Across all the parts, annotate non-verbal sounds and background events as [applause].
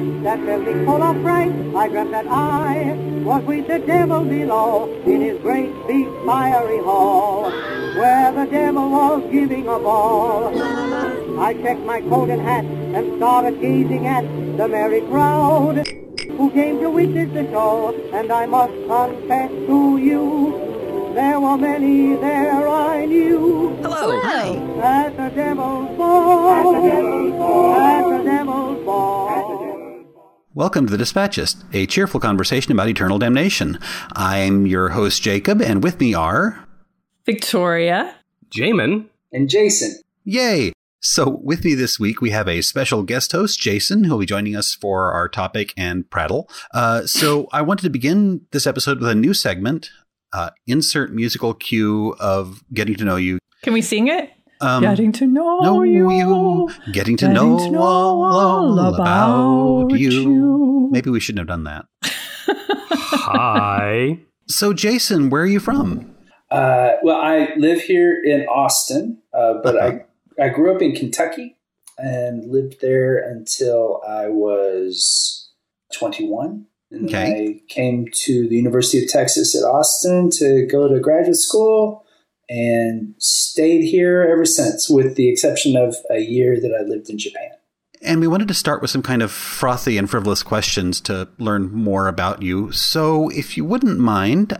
night, that building full of fright, I dreamt that I was with the devil below in his great big fiery hall, where the devil was giving a ball. I checked my coat and hat and started gazing at the merry crowd who came to witness the show, and I must confess to you, there were many there I knew. Hello. Hi. At the devil's ball. At the devil's ball. At the devil's ball. Welcome to the Dispatchist, a cheerful conversation about eternal damnation. I'm your host, Jacob, and with me are. Victoria. Jamin. And Jason. Yay! So, with me this week, we have a special guest host, Jason, who'll be joining us for our topic and prattle. Uh, so, I wanted to begin this episode with a new segment. Uh, insert musical cue of getting to know you. Can we sing it? Um, getting to know, know you. you, getting to Getting know, to know all, all about, about you. you. Maybe we shouldn't have done that. Hi. [laughs] So, Jason, where are you from? Uh, well, I live here in Austin, uh, but Uh-huh. I, I grew up in Kentucky and lived there until I was 21. And Okay. I came to the University of Texas at Austin to go to graduate school and stayed here ever since, with the exception of a year that I lived in Japan. And we wanted to start with some kind of frothy and frivolous questions to learn more about you. So, if you wouldn't mind,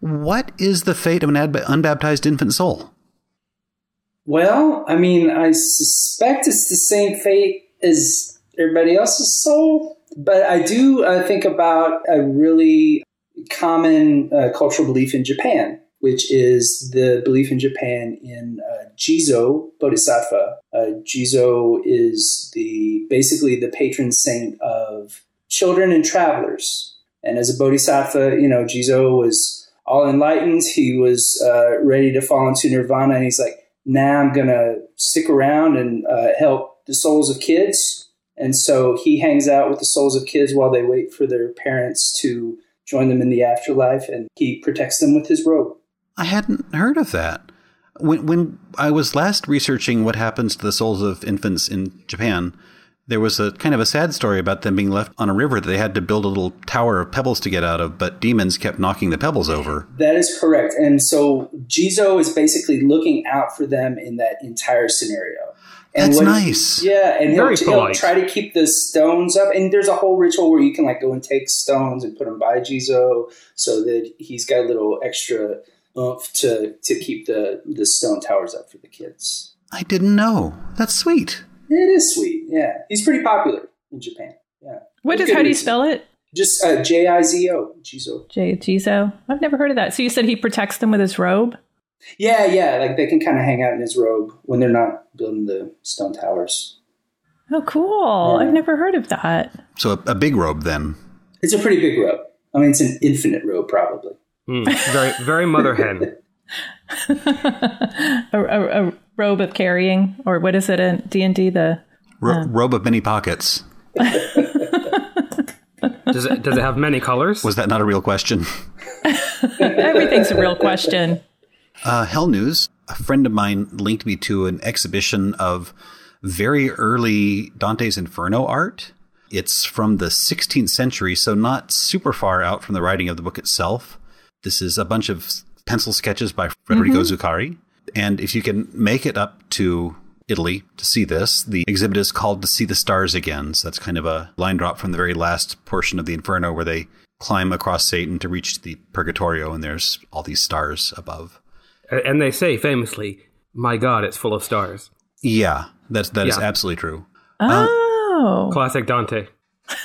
what is the fate of an ad- unbaptized infant soul? Well, I mean, I suspect it's the same fate as everybody else's soul, but I do uh, think about a really common uh, cultural belief in Japan, which is the belief in Japan in uh, Jizo Bodhisattva. Uh, Jizo is the basically the patron saint of children and travelers, and as a bodhisattva, you know, Jizo was all enlightened. He was uh, ready to fall into nirvana, and he's like now I'm going to stick around and uh, help the souls of kids. And so he hangs out with the souls of kids while they wait for their parents to join them in the afterlife, and he protects them with his robe. I hadn't heard of that. When, when I was last researching what happens to the souls of infants in Japan, there was a kind of a sad story about them being left on a river that they had to build a little tower of pebbles to get out of, but demons kept knocking the pebbles over. That is correct. And so Jizo is basically looking out for them in that entire scenario. And That's what- nice. Yeah, and he'll, Very he'll try to keep the stones up. And there's a whole ritual where you can like go and take stones and put them by Jizo, so that he's got a little extra oomph to to keep the the stone towers up for the kids. I didn't know. That's sweet. It is sweet. Yeah, he's pretty popular in Japan. Yeah. What Good is, how do you spell it? Just uh, J I Z O Jizo. J Jizo. I've never heard of that. So you said he protects them with his robe? Yeah, yeah. Like they can kind of hang out in his robe when they're not building the stone towers. Oh, cool. Yeah. I've never heard of that. So a, a big robe then. It's a pretty big robe. I mean, it's an infinite robe, probably. Hmm. Very, very mother hen. [laughs] a, a, a robe of carrying, or what is it in D and D? The Ro- robe of many pockets. [laughs] Does it, does it have many colors? Was that not a real question? [laughs] everything's a real question. Uh, Hell News, a friend of mine linked me to an exhibition of very early Dante's Inferno art. It's from the 16th century, so not super far out from the writing of the book itself. This is a bunch of pencil sketches by Federico mm-hmm. Zuccari. And if you can make it up to Italy to see this, the exhibit is called To See the Stars Again. So that's kind of a line drop from the very last portion of the Inferno where they climb across Satan to reach the Purgatorio, and there's all these stars above. And they say famously, "My God, it's full of stars." Yeah, that's that is Yeah. absolutely true. Uh, oh, Classic Dante.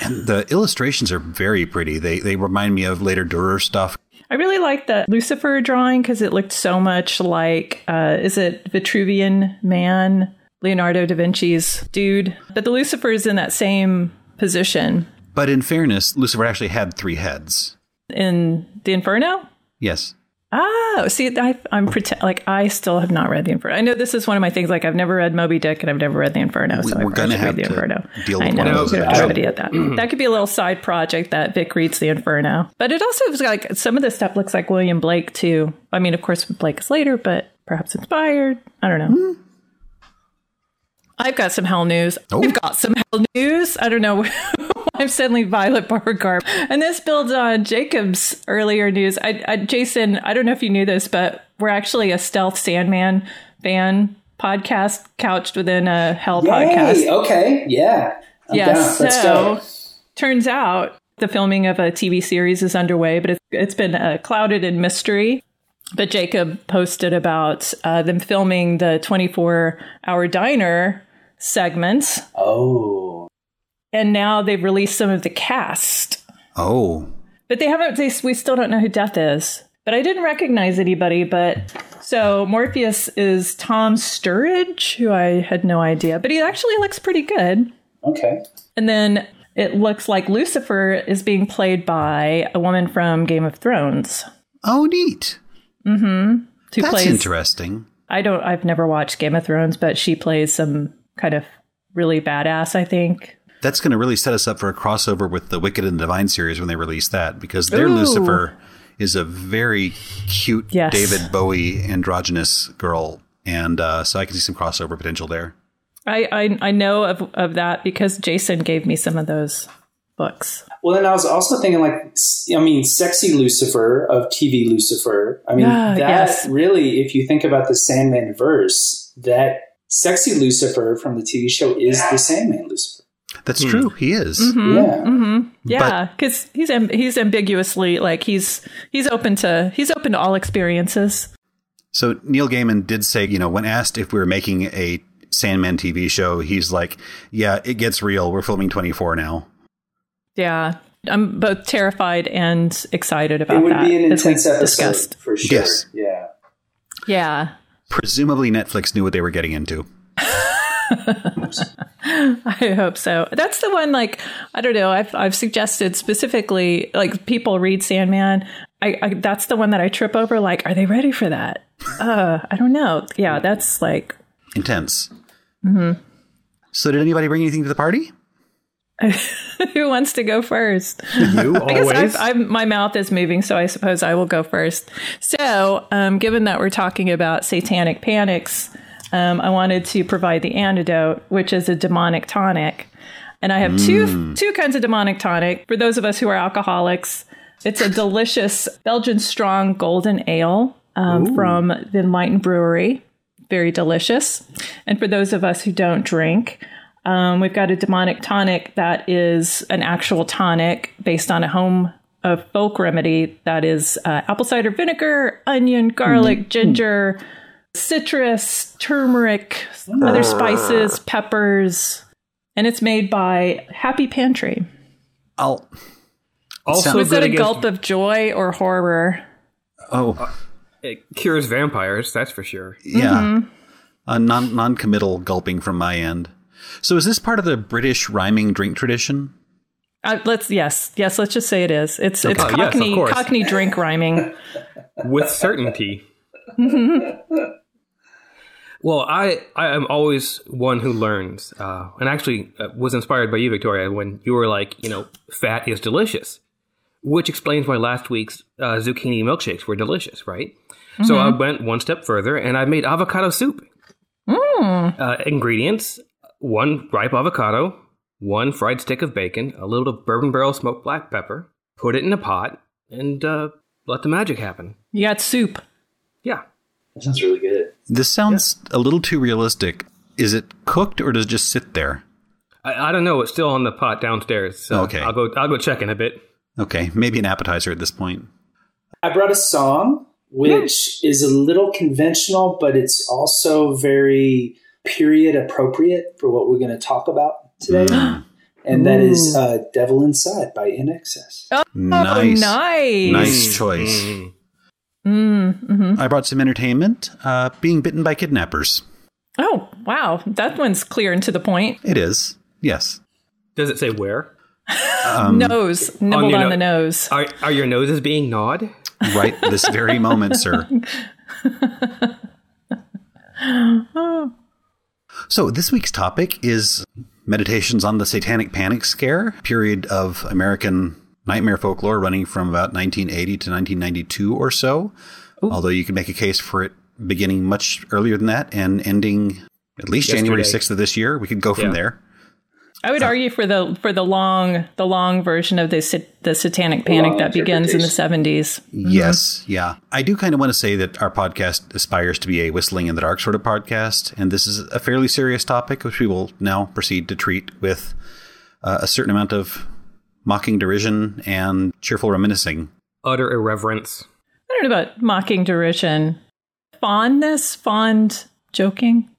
And the illustrations are very pretty. They they remind me of later Durer stuff. I really like that Lucifer drawing because it looked so much like, uh, is it Vitruvian Man, Leonardo da Vinci's dude? But the Lucifer is in that same position But in fairness, Lucifer actually had three heads. in the Inferno. Yes. Oh, see, I, I'm pretend like I still have not read the Inferno. I know this is one of my things. Like I've never read Moby Dick and I've never read the Inferno, so We- I we're gonna have read the to Inferno. deal I with know. one of those at that. that could be a little side project that Vic reads the Inferno. But it also was like some of this stuff looks like William Blake too. I mean, of course, Blake is later, but perhaps inspired. I don't know. Hmm. I've got some hell news. Oh. We've got some hell news. I don't know [laughs] [laughs] I'm suddenly Violet Beauregarde. And this builds on Jacob's earlier news. I, I, Jason, I don't know if you knew this, but we're actually a Stealth Sandman fan podcast couched within a Hell Yay! podcast. Okay, yeah. I'm yeah, down. Let's go. so turns out the filming of a TV series is underway, but it's, it's been uh, clouded in mystery. But Jacob posted about uh, them filming the 24 hour diner segments. Oh. And now they've released some of the cast. Oh, But they haven't, they, we still don't know who Death is. But I didn't recognize anybody. But so Morpheus is Tom Sturridge, who I had no idea, but he actually looks pretty good. Okay. And then it looks like Lucifer is being played by a woman from Game of Thrones oh, neat. Mm-hmm. who That's plays. interesting. I don't. I've never watched Game of Thrones, but she plays some kind of really badass. I think. That's going to really set us up for a crossover with the Wicked and Divine series when they release that, because their Ooh. Lucifer is a very cute Yes. David Bowie androgynous girl, and uh, so I can see some crossover potential there. I I, I know of of that because Jason gave me some of those books. Well, then I was also thinking, like, I mean, sexy Lucifer of TV Lucifer. I mean, Ah, that yes. really, if you think about the Sandman verse, that sexy Lucifer from the TV show is the Sandman Lucifer. That's hmm. true. He is. Mm-hmm. Yeah. Mm-hmm. Yeah, because he's am- he's ambiguously like he's he's open to he's open to all experiences. So Neil Gaiman did say, you know, when asked if we were making a Sandman TV show, he's like, "Yeah, it gets real. We're filming 24 now." Yeah, I'm both terrified and excited about that. It would that. be an intense episode discussed. for sure. Yes. Yeah. Yeah, Presumably, Netflix knew what they were getting into. [laughs] [laughs] I hope so. That's the one. Like I don't know. I've I've suggested specifically like people read Sandman. I, I that's the one that I trip over. Like, are they ready for that? Uh, I don't know. Yeah, that's like Intense. Mm-hmm. So, did anybody bring anything to the party? [laughs] who wants to go first? You [laughs] I guess always. I've, I'm, my mouth is moving, so I suppose I will go first. So, um, given that we're talking about satanic panics, um, I wanted to provide the antidote, which is a demonic tonic. And I have two two kinds of demonic tonic. For those of us who are alcoholics, it's a delicious Belgian strong golden ale um, from the Enlightened Brewery. Very delicious. And for those of us who don't drink, um, we've got a demonic tonic that is an actual tonic based on a home of folk remedy that is uh, apple cider vinegar, onion, garlic, ginger, citrus, turmeric, other spices, peppers, and it's made by Happy Pantry. I'll. also Was that a against- gulp of joy or horror? Oh, It cures vampires, that's for sure. yeah. A non non committal gulping from my end. So, is this part of the British rhyming drink tradition? Uh, let's yes, yes. Let's just say it is. It's it's Oh, yes, Cockney course. Cockney drink rhyming. with certainty. [laughs] well, I I am always one who learns, uh, and actually uh, was inspired by you, Victoria, when you were like, you know, fat is delicious, which explains why last week's uh, zucchini milkshakes were delicious, right? So I went one step further, and I made avocado soup. Uh, ingredients: one ripe avocado, one fried stick of bacon, a little of bourbon barrel smoked black pepper. Put it in a pot and uh, let the magic happen. You got soup. Yeah. That sounds really good. This sounds a little too realistic. Is it cooked or does it just sit there? I, I don't know. It's still on the pot downstairs. So Okay. I'll go. I'll go check in a bit. Okay, maybe an appetizer at this point. I brought a song which is a little conventional, but it's also very period appropriate for what we're going to talk about today. and that is uh, Devil Inside by INXS. Oh, Nice. nice. Nice choice. Mm. Mm, mhm. I brought some entertainment. Uh, being bitten by kidnappers. Oh, wow. That one's clear and to the point. It is. Yes. Does it say where? [laughs] Um, nose. Nibbled your on no- the nose. Are are your noses being gnawed? Right this very moment, sir. [laughs] So, this week's topic is meditations on the satanic panic scare, period of American nightmare folklore running from about 1980 to 1992 or so. Although you could make a case for it beginning much earlier than that and ending at least January 6th of this year. We could go from Yeah. there. I would argue for the for the long the long version of the the Satanic Panic that begins in the seventies. Yes, yeah. I do kind of want to say that our podcast aspires to be a whistling in the dark sort of podcast, and this is a fairly serious topic, which we will now proceed to treat with uh, a certain amount of mocking derision and cheerful reminiscing. Utter irreverence. I don't know about mocking derision, fondness, fond joking.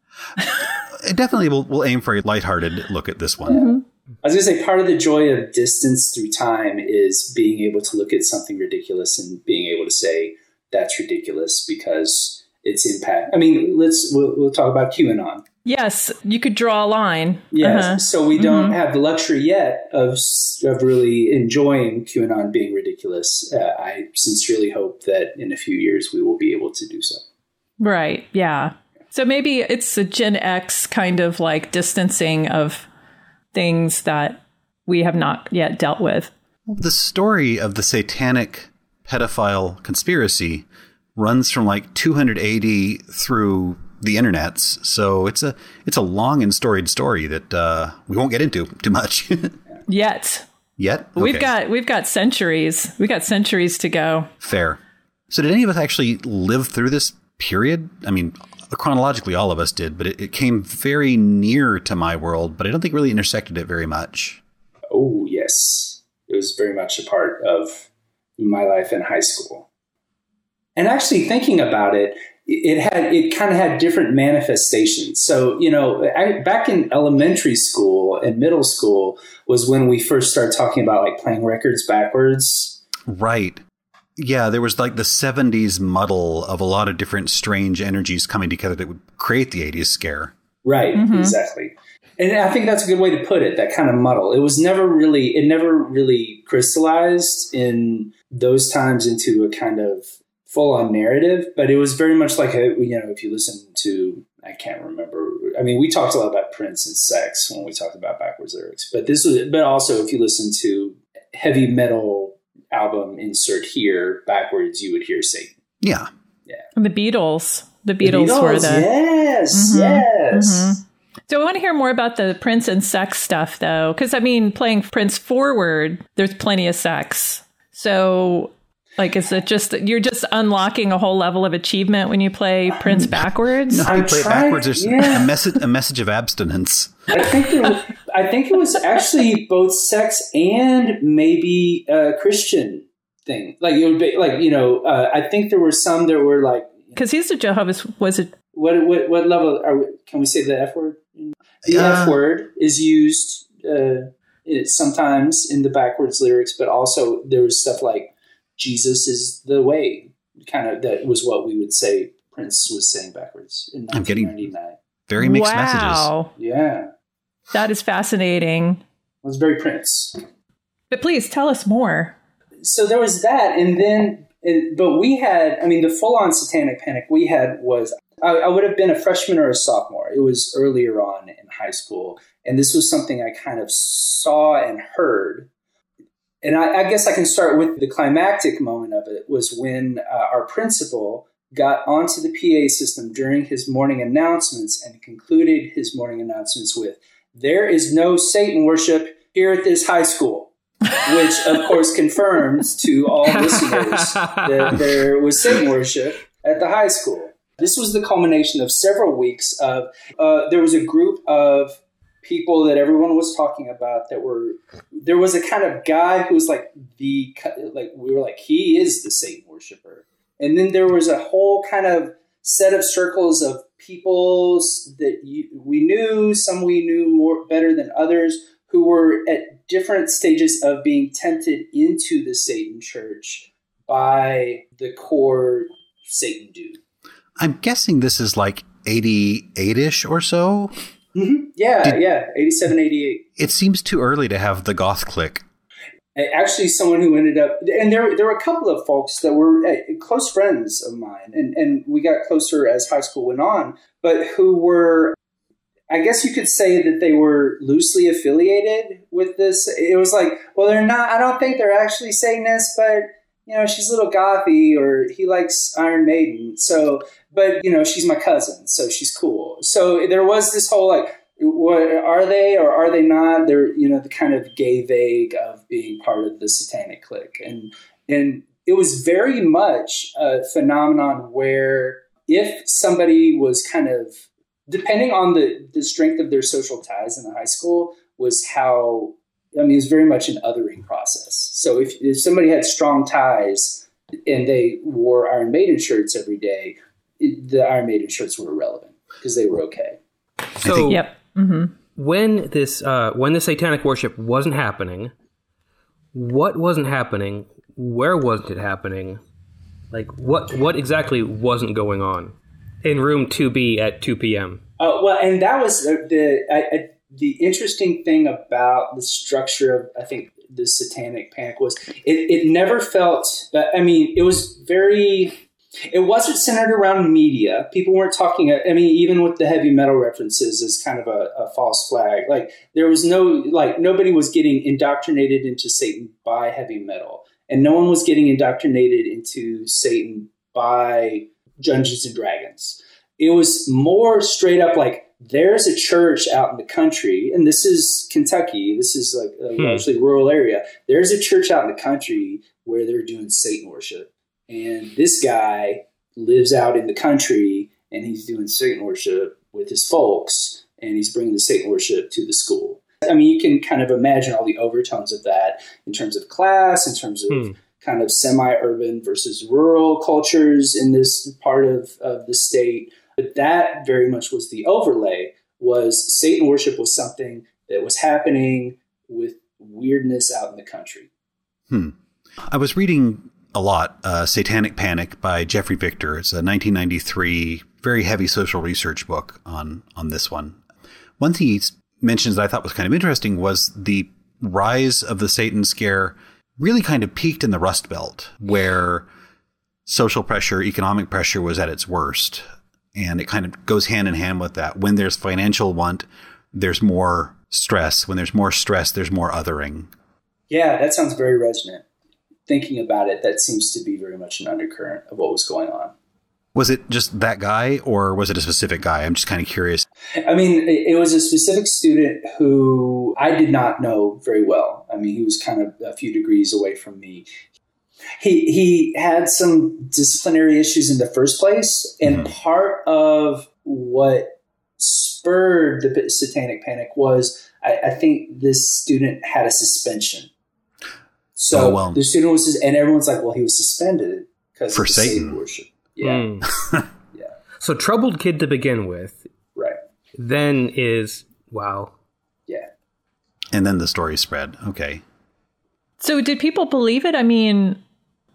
definitely we'll, we'll aim for a lighthearted look at this one. Mm-hmm. I was going to say part of the joy of distance through time is being able to look at something ridiculous and being able to say that's ridiculous because its impact. I mean, let's we'll, we'll talk about QAnon. Yes, you could draw a line. Yes, uh-huh. so we don't mm-hmm. have the luxury yet of of really enjoying QAnon being ridiculous. Uh, I sincerely hope that in a few years we will be able to do so. Right. Yeah. So maybe it's a Gen X kind of like distancing of things that we have not yet dealt with. The story of the satanic pedophile conspiracy runs from like 280 through the internets, so it's a it's a long and storied story that uh, we won't get into too much [laughs] yet. Yet okay. we've got we've got centuries. We got centuries to go. Fair. So did any of us actually live through this period? I mean, chronologically all of us did, but it, it, came very near to my world, but I don't think really intersected it very much. Oh, yes. It was very much a part of my life in high school. And actually thinking about it, it had it kind of had different manifestations. So, you know, I, back in elementary school and middle school was when we first started talking about like playing records backwards. Right. Yeah, there was like the 70s muddle of a lot of different strange energies coming together that would create the 80s scare. Right, mm-hmm. exactly. And I think that's a good way to put it, that kind of muddle. It was never really, it never really crystallized in those times into a kind of full on narrative, but it was very much like a, you know, if you listen to, I can't remember. I mean, we talked a lot about Prince and sex when we talked about backwards lyrics, but this was, but also if you listen to heavy metal album insert here backwards, you would hear Satan. Yeah. Yeah. And the Beatles. The Beatles, the Beatles were the yes, mm-hmm, yes. Mm-hmm. So I want to hear more about the Prince and sex stuff, though, because I mean, playing Prince forward, there's plenty of sex. So, like, is it just you're just unlocking a whole level of achievement when you play Prince backwards? No, you play trying, backwards. There's yeah. a message, a message of abstinence. I think there, I think it was actually both sex and maybe a Christian thing. Like it would be like you know. Uh, I think there were some that were like because he's a Jehovah's. Was it what what what level are we, can we say the F word? The uh, F word is used uh, sometimes in the backwards lyrics, but also there was stuff like Jesus is the way. Kind of that was what we would say Prince was saying backwards in 1999. I'm getting very mixed messages. wow. messages. Yeah. That is fascinating. It was very Prince. But please tell us more. So there was that, and then, and, but we had, I mean, the full on satanic panic we had was, I, I would have been a freshman or a sophomore. It was earlier on in high school. And this was something I kind of saw and heard. And I, I guess I can start with the climactic moment of it was when uh, our principal got onto the PA system during his morning announcements and concluded his morning announcements with, there is no Satan worship here at this high school. which of course confirms to all listeners that [laughs] there was Satan worship at the high school. This was the culmination of several weeks of, uh, there was a group of people that everyone was talking about that were, there was a kind of guy who was like the, like, we were like, he is the Satan worshiper. And then there was a whole kind of set of circles of people that you, we knew, some we knew more better than others, who were at different stages of being tempted into the Satan church by the core Satan dude. I'm guessing this is like 88 ish or so. Mm-hmm. Yeah, Did, yeah, 87, 88. It seems too early to have the goth clique actually someone who ended up and there there were a couple of folks that were uh, close friends of mine and and we got closer as high school went on but who were I guess you could say that they were loosely affiliated with this. It was like, well, they're not. I don't think they're actually saying this, but you know, she's a little gothy, or he likes Iron Maiden. So, but you know, she's my cousin, so she's cool. So there was this whole like, what are they or are they not? They're you know the kind of gay vague of being part of the satanic clique, and and it was very much a phenomenon where if somebody was kind of depending on the the strength of their social ties in the high school was how I mean it's very much an othering process. So if, if somebody had strong ties and they wore Iron Maiden shirts every day, it, the Iron Maiden shirts were irrelevant because they were okay. So Yep. hmm when this uh, when the satanic worship wasn't happening, what wasn't happening? Where wasn't it happening? Like what what exactly wasn't going on in room two B at two p.m. Oh well, and that was the the, I, I, the interesting thing about the structure of I think the Satanic Panic was it, it never felt. I mean, it was very. It wasn't centered around media. People weren't talking. I mean, even with the heavy metal references, is kind of a, a false flag. Like there was no like nobody was getting indoctrinated into Satan by heavy metal, and no one was getting indoctrinated into Satan by Dungeons and Dragons it was more straight up like there's a church out in the country, and this is Kentucky. This is like a Hmm. largely rural area. There's a church out in the country where they're doing Satan worship, and this guy lives out in the country, and he's doing Satan worship with his folks, and he's bringing the Satan worship to the school. I mean, you can kind of imagine all the overtones of that in terms of class, in terms of Hmm. kind of semi-urban versus rural cultures in this part of, of the state. But that very much was the overlay was Satan worship was something that was happening with weirdness out in the country. Hmm. I was reading a lot uh, Satanic Panic by Jeffrey Victor. It's a 1993 very heavy social research book on on this one. One thing he mentions that I thought was kind of interesting was the rise of the Satan scare really kind of peaked in the Rust Belt where social pressure, economic pressure was at its worst. And it kind of goes hand in hand with that. When there's financial want, there's more stress. When there's more stress, there's more othering. Yeah, that sounds very resonant. Thinking about it, that seems to be very much an undercurrent of what was going on. Was it just that guy or was it a specific guy? I'm just kind of curious. I mean, it, was a specific student who I did not know very well. I mean, he was kind of a few degrees away from me. He he had some disciplinary issues in the first place, and Mhm. part of what spurred the satanic panic was I, I think this student had a suspension. So Oh, well. the student was, sus- and everyone's like, "Well, he was suspended because For of the Satan. worship." Yeah, Hmm. [laughs] Yeah. So troubled kid to begin with, right. then is wow. Yeah. And then the story spread. Okay. So, did people believe it? I mean,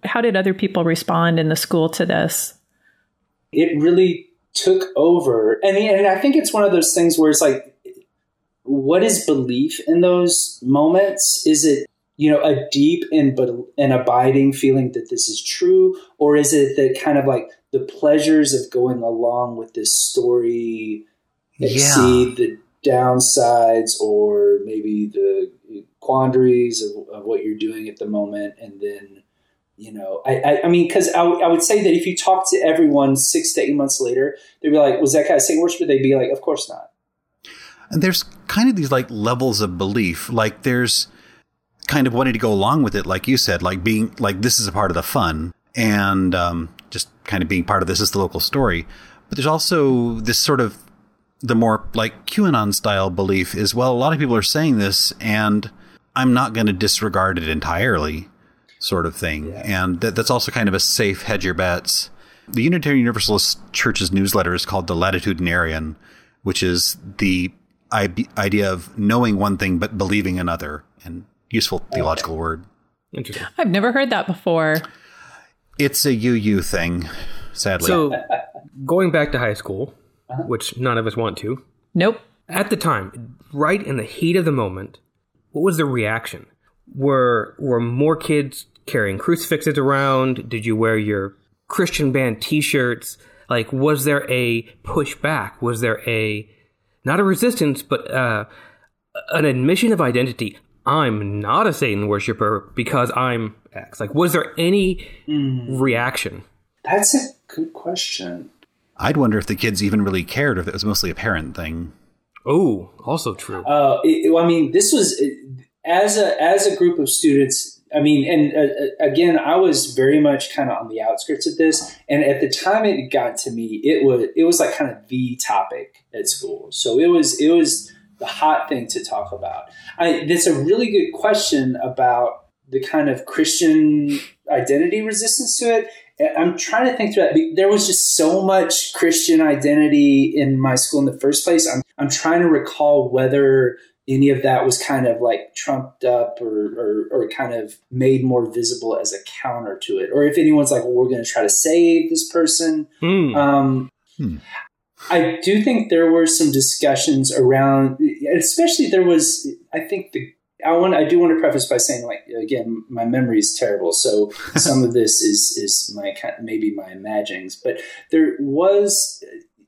how did other people respond in the school to this? it really took over. And, and I think it's one of those things where it's like, what is belief in those moments? Is it, you know, a deep and but an abiding feeling that this is true? Or is it the kind of like the pleasures of going along with this story exceed the downsides or maybe the quandaries of, of what you're doing at the moment and then you know i, I, I mean because I, w- I would say that if you talk to everyone six to eight months later they'd be like was that guy saying worship they'd be like of course not And there's kind of these like levels of belief. Like there's kind of wanting to go along with it, like you said, like being like this is a part of the fun and um, just kind of being part of this is the local story. But there's also this sort of the more like QAnon style belief is well, a lot of people are saying this and I'm not going to disregard it entirely, sort of thing. And that, that's also kind of a safe hedge your bets. The Unitarian Universalist Church's newsletter is called the Latitudinarian, which is the idea of knowing one thing but believing another, and useful theological word. Interesting. I've never heard that before. It's a UU thing, sadly. So going back to high school, which none of us want to, Nope. at the time, right in the heat of the moment, what was the reaction? Were were more kids carrying crucifixes around? Did you wear your Christian band T-shirts? Like, was there a pushback? Was there a not a resistance, but uh, an admission of identity? I'm not a Satan worshiper because I'm X. Like, was there any reaction? that's a good question I'd wonder if the kids even really cared, or if it was mostly a parent thing. Oh, also true. Uh, it, it- I mean, this was as a as a group of students. I mean, and uh, again, I was very much kind of on the outskirts of this, and at the time it got to me, it was it was like kind of the topic at school. So it was it was the hot thing to talk about. I, that's a really good question about the kind of Christian identity resistance to it. I'm trying to think through that. There was just so much Christian identity in my school in the first place. I'm, I'm trying to recall whether any of that was kind of like trumped up or, or, or kind of made more visible as a counter to it. Or if anyone's like, well, we're going to try to save this person. Hmm. Um, Hmm. I do think there were some discussions around, especially there was, I think the, I want, I do want to preface by saying like, again, my memory is terrible. So [laughs] some of this is, is my, kind maybe my imaginings, but there was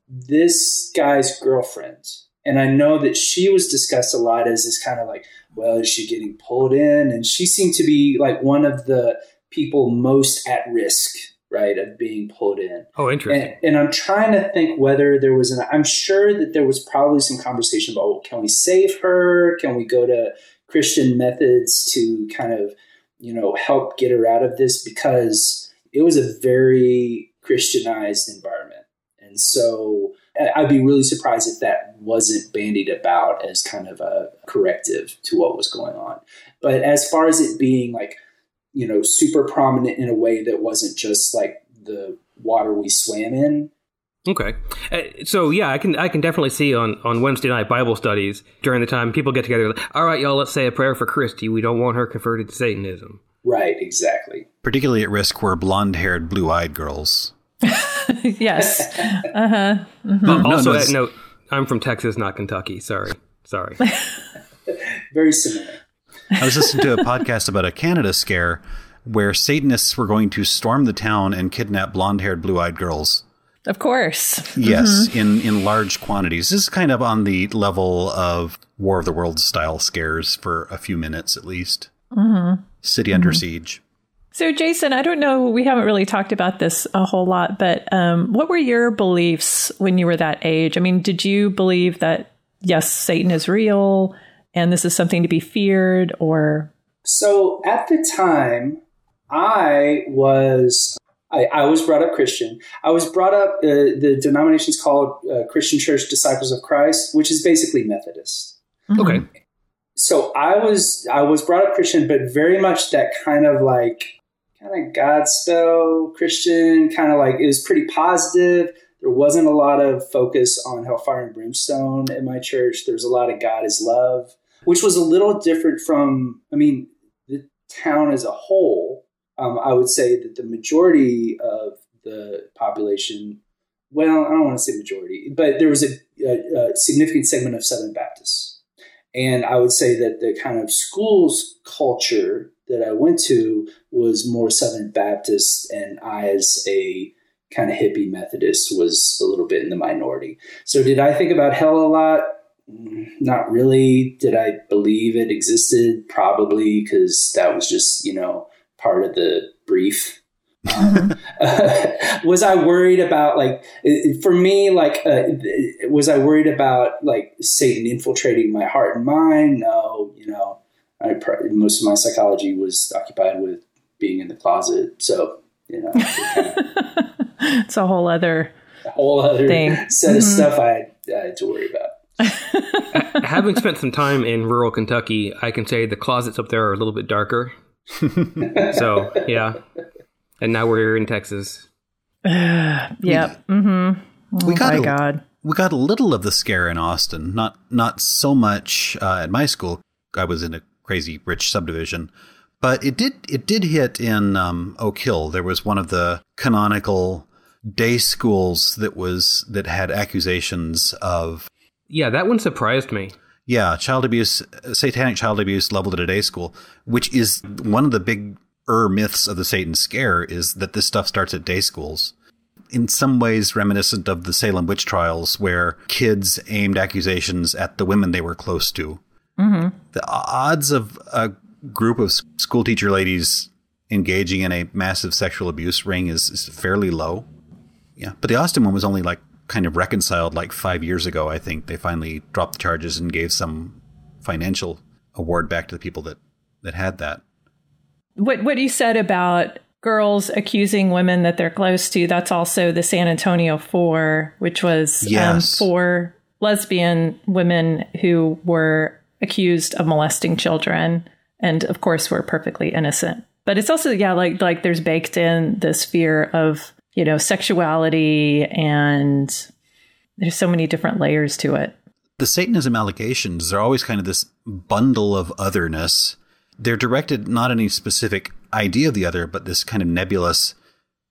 this guy's girlfriend. And I know that she was discussed a lot as this kind of like, well, is she getting pulled in? And she seemed to be like one of the people most at risk, right, of being pulled in. oh, interesting. And, and I'm trying to think whether there was an. I'm sure that there was probably some conversation about well, can we save her? Can we go to Christian methods to kind of you know help get her out of this because it was a very Christianized environment, and so I'd be really surprised if that wasn't bandied about as kind of a corrective to what was going on. But as far as it being like you know super prominent in a way that wasn't just like the water we swam in Okay, uh, so yeah, I can I can definitely see on on Wednesday night Bible studies during the time people get together. Like, All right, y'all, let's say a prayer for Christy. We don't want her converted to Satanism. right exactly Particularly at risk were blonde haired, blue eyed girls. [laughs] yes. Uh huh. No, also, no, that note, I'm from Texas, not Kentucky. Sorry, sorry. [laughs] very similar I was listening to a podcast about a Canada scare where Satanists were going to storm the town and kidnap blonde haired, blue eyed girls. Of course. Yes, mm-hmm. in, in large quantities. This is kind of on the level of War of the Worlds style scares for a few minutes at least. Mm-hmm. City under mm-hmm. siege. So, Jason, I don't know, we haven't really talked about this a whole lot, but um, what were your beliefs when you were that age? I mean, did you believe that, yes, Satan is real and this is something to be feared, or so at the time i was I, I was brought up Christian. I was brought up. Uh, the denomination is called uh, Christian Church Disciples of Christ, which is basically Methodist. Okay, so I was I was brought up Christian, but very much that kind of like kind of Godspell Christian, kind of like it was pretty positive. There wasn't a lot of focus on hellfire and brimstone in my church. There was a lot of God is love, which was a little different from I mean the town as a whole. Um, I would say that the majority of the population well, I don't want to say majority, but there was a, a, a significant segment of Southern Baptists. And I would say that the kind of schools culture that I went to was more Southern Baptist, and I, as a kind of hippie Methodist, was a little bit in the minority. So, did I think about hell a lot? Not really. Did I believe it existed? Probably, because that was just, you know, part of the brief. Um, [laughs] [laughs] was I worried about like for me like uh, was I worried about like Satan infiltrating my heart and mind? No, you know, I pr- most of my psychology was occupied with being in the closet, so you know, it kind of it's a whole other. a whole other Thing. set of stuff I had, I had to worry about. [laughs] having spent some time in rural Kentucky, I can say the closets up there are a little bit darker. [laughs] so yeah, and now we're here in Texas. [sighs] Yep. Mm-hmm. Oh, We got my a- God. We got a little of the scare in Austin, not not so much uh, at my school. I was in a crazy rich subdivision, but it did it did hit in um, Oak Hill. There was one of the canonical day schools that was that had accusations of Yeah, that one surprised me. yeah child abuse, satanic child abuse leveled at a day school, which is one of the big er myths of the Satan scare is that this stuff starts at day schools in some ways reminiscent of the Salem witch trials, where kids aimed accusations at the women they were close to. The odds of a group of school teacher ladies engaging in a massive sexual abuse ring is, is fairly low. Yeah, but the Austin one was only like kind of reconciled like five years ago. I think they finally dropped the charges and gave some financial award back to the people that that had that. What what you said about girls accusing women that they're close to, that's also the San Antonio Four, which was um, Yes. um, four lesbian women who were accused of molesting children, and of course were perfectly innocent. But it's also yeah, like like there's baked in this fear of you know sexuality, and there's so many different layers to it. the Satanism allegations are always kind of this bundle of otherness. They're directed not any specific idea of the other, but this kind of nebulous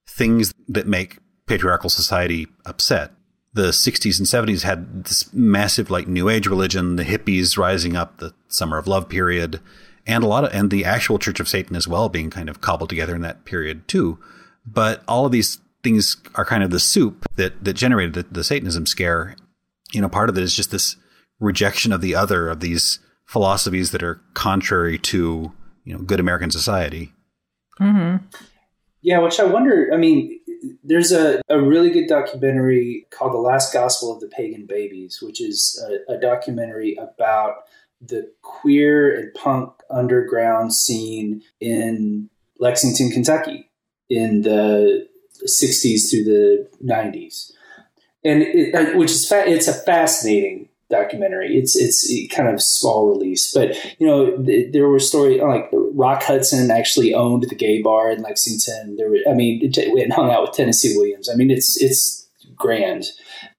things that make patriarchal society upset. The 60s and 70s had this massive like new age religion, the hippies rising up, the summer of love period, and a lot of and the actual Church of Satan as well being kind of cobbled together in that period too. But all of these things are kind of the soup that that generated the, the Satanism scare you know, part of it is just this rejection of the other, of these philosophies that are contrary to, you know, good American society. Mm-hmm. Yeah, which I wonder. I mean, there's a, a really good documentary called The Last Gospel of the Pagan Babies, which is a, a documentary about the queer and punk underground scene in Lexington, Kentucky in the 60s through the 90s. And it, uh, which is fa- it's a fascinating documentary. It's it's kind of small release, but you know th- there were stories like Rock Hudson actually owned the gay bar in Lexington. There were, I mean, we hung out with Tennessee Williams. I mean, it's it's grand,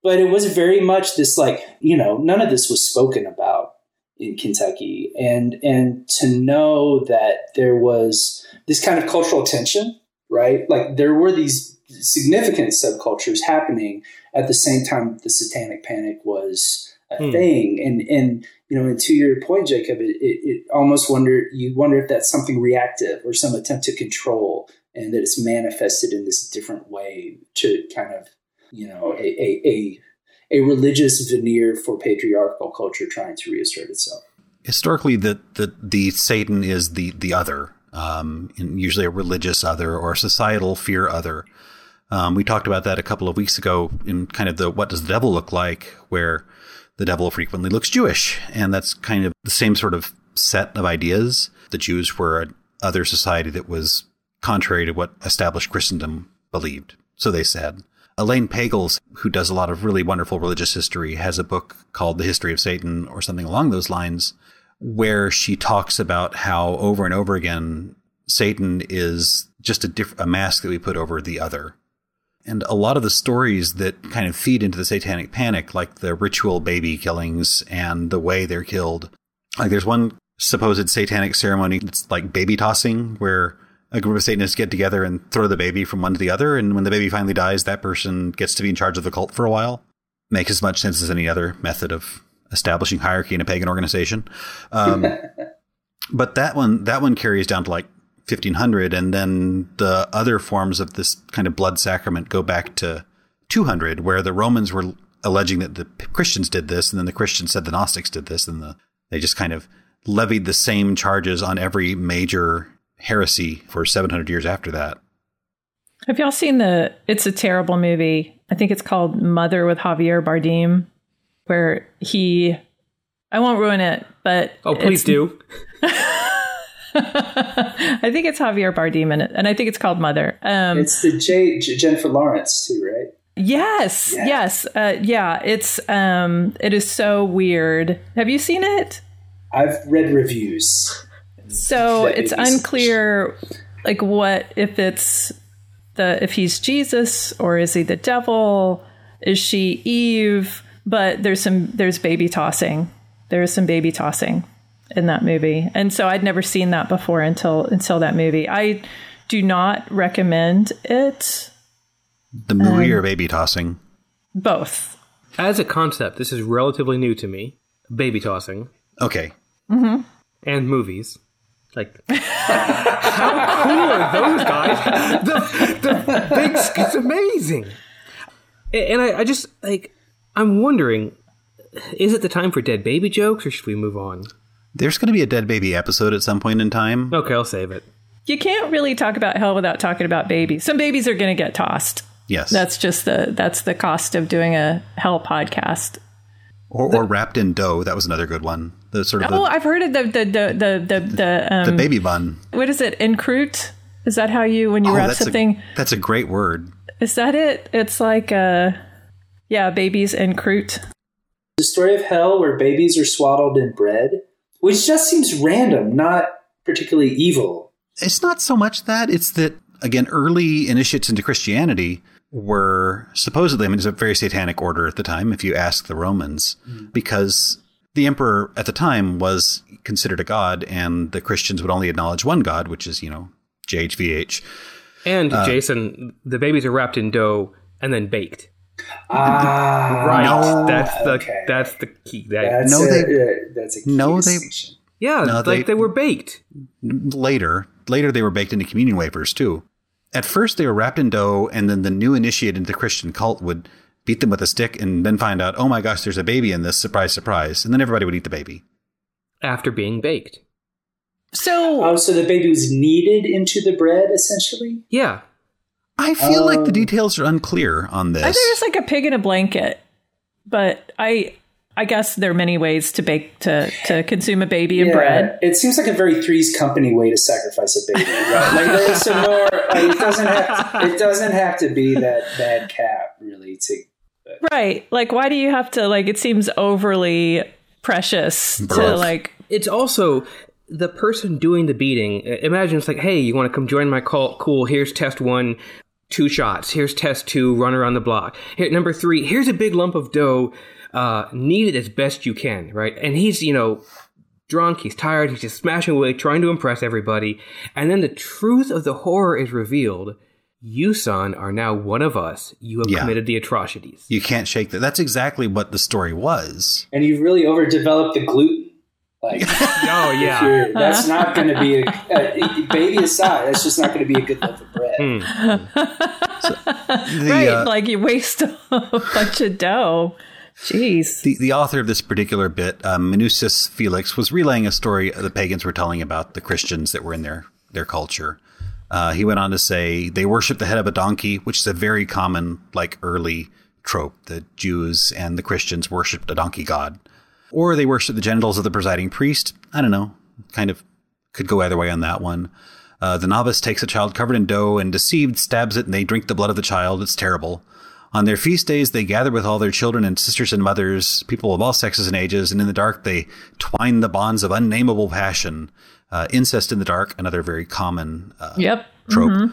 but it was very much this like you know none of this was spoken about in Kentucky, and and to know that there was this kind of cultural tension, right? Like there were these significant subcultures happening at the same time the satanic panic was a Hmm. thing and and you know and to your point jacob it, it, it almost wonder you wonder if that's something reactive or some attempt to control and that it's manifested in this different way to kind of you know a a, a, a religious veneer for patriarchal culture trying to reassert itself Historically, the the, the Satan is the the other, um, and usually a religious other or a societal fear other. Um, we talked about that a couple of weeks ago in kind of the what does the devil look like, where the devil frequently looks Jewish, and that's kind of the same sort of set of ideas. The Jews were an other society that was contrary to what established Christendom believed, so they said. Elaine Pagels, who does a lot of really wonderful religious history, has a book called The History of Satan or something along those lines, where she talks about how over and over again Satan is just a diff- a mask that we put over the other. And a lot of the stories that kind of feed into the satanic panic, like the ritual baby killings and the way they're killed. Like there's one supposed satanic ceremony that's like baby tossing, where a group of Satanists get together and throw the baby from one to the other. And when the baby finally dies, that person gets to be in charge of the cult for a while. Makes as much sense as any other method of establishing hierarchy in a pagan organization. Um, [laughs] but that one, that one carries down to like 1500. And then the other forms of this kind of blood sacrament go back to 200, where the Romans were alleging that the Christians did this. And then the Christians said the Gnostics did this. And the, they just kind of levied the same charges on every major heresy for 700 years after that. Have y'all seen the? It's a terrible movie. I think it's called Mother with Javier Bardem, where he. I won't ruin it, but Oh, please do. [laughs] [laughs] I think it's Javier Bardem in it, and I think it's called Mother. Um, it's the J, J jennifer lawrence too right yes, Yeah. yes, uh, yeah. It's um, it is so weird. Have you seen it? i've read reviews So it's may be some- unclear, like what if it's the if he's Jesus or is he the devil? Is she Eve? But there's some there's baby tossing. There's some baby tossing in that movie, and so I'd never seen that before until until that movie. I do not recommend it. The movie um, or baby tossing? Both. As a concept, this is relatively new to me. Baby tossing Okay. Mm-hmm. and movies. Like, [laughs] how cool are those guys? [laughs] The, the big, sk- it's amazing. And I, I just, like, I'm wondering, is it the time for dead baby jokes or should we move on? There's going to be a dead baby episode at some point in time. Okay, I'll save it. You can't really talk about hell without talking about babies. Some babies are going to get tossed. Yes. That's just the that's the cost of doing a hell podcast. or, or wrapped in dough. That was another good one. The sort of Oh, the, I've heard of the the the the the, the, um, the baby bun. what is it? Encroute? Is that how you when you Oh, wrap that's a, something? that's a great word. Is that it? It's like uh yeah, babies encroute. The story of hell where babies are swaddled in bread, which just seems random, not particularly evil. It's not so much that, it's that, again, early initiates into Christianity were supposedly, I mean, it's a very satanic order at the time, if you ask the Romans, because the emperor at the time was considered a god, and the Christians would only acknowledge one god, which is, you know, JHVH. And Uh, Jason, the babies are wrapped in dough and then baked. Ah, Right. No. That's the Okay. that's the key. That, That's No, a, they- that's a key no, they- yeah, No, like they- they, were baked. Later, later they were baked into communion wafers too. At first, they were wrapped in dough, and then the new initiate into the Christian cult would beat them with a stick and then find out, oh my gosh, there's a baby in this, surprise, surprise. And then everybody would eat the baby. after being baked. So Oh, so the baby was kneaded into the bread, essentially. Yeah. I feel like the Um, details are unclear on I this. think it's like a pig in a blanket. But I I guess there are many ways to bake to to consume a baby in Yeah, bread. It seems like a very Three's Company way to sacrifice a baby. Right? Like there's some more. Like, it doesn't have. It doesn't have to be that bad cap really to. Right. Like why do you have to like it seems overly precious to like It's also the person doing the beating. uh, Imagine it's like, hey, you want to come join my cult? Cool. Here's test one, two shots. Here's test two, run around the block. Here, number three, here's a big lump of dough. Uh, knead it as best you can, right? And he's, you know, drunk. He's tired. He's just smashing away, trying to impress everybody. And then the truth of the horror is revealed. You, son, are now one of us. You have Yeah. committed the atrocities. you can't shake that. That's exactly what the story was. And you've really overdeveloped the gluten. Like, [laughs] Oh yeah. you're- that's not going to be a, a baby aside. That's just not going to be a good loaf of bread. Hmm. [laughs] The, right, uh, like you waste [laughs] a bunch of dough. Jeez. the, the author of this particular bit, um, Minucius Felix, was relaying a story the pagans were telling about the Christians that were in their, their culture. Uh, he went on to say they worship the head of a donkey, which is a very common, like early trope. The Jews and the Christians worshipped a donkey god. Or they worship the genitals of the presiding priest. I don't know. Kind of could go either way on that one. Uh, the novice takes a child covered in dough and deceived stabs it and they drink the blood of the child. It's terrible. On their feast days, they gather with all their children and sisters and mothers, people of all sexes and ages, and in the dark they twine the bonds of unnameable passion. Uh, incest in the dark, another very common uh, Yep. trope.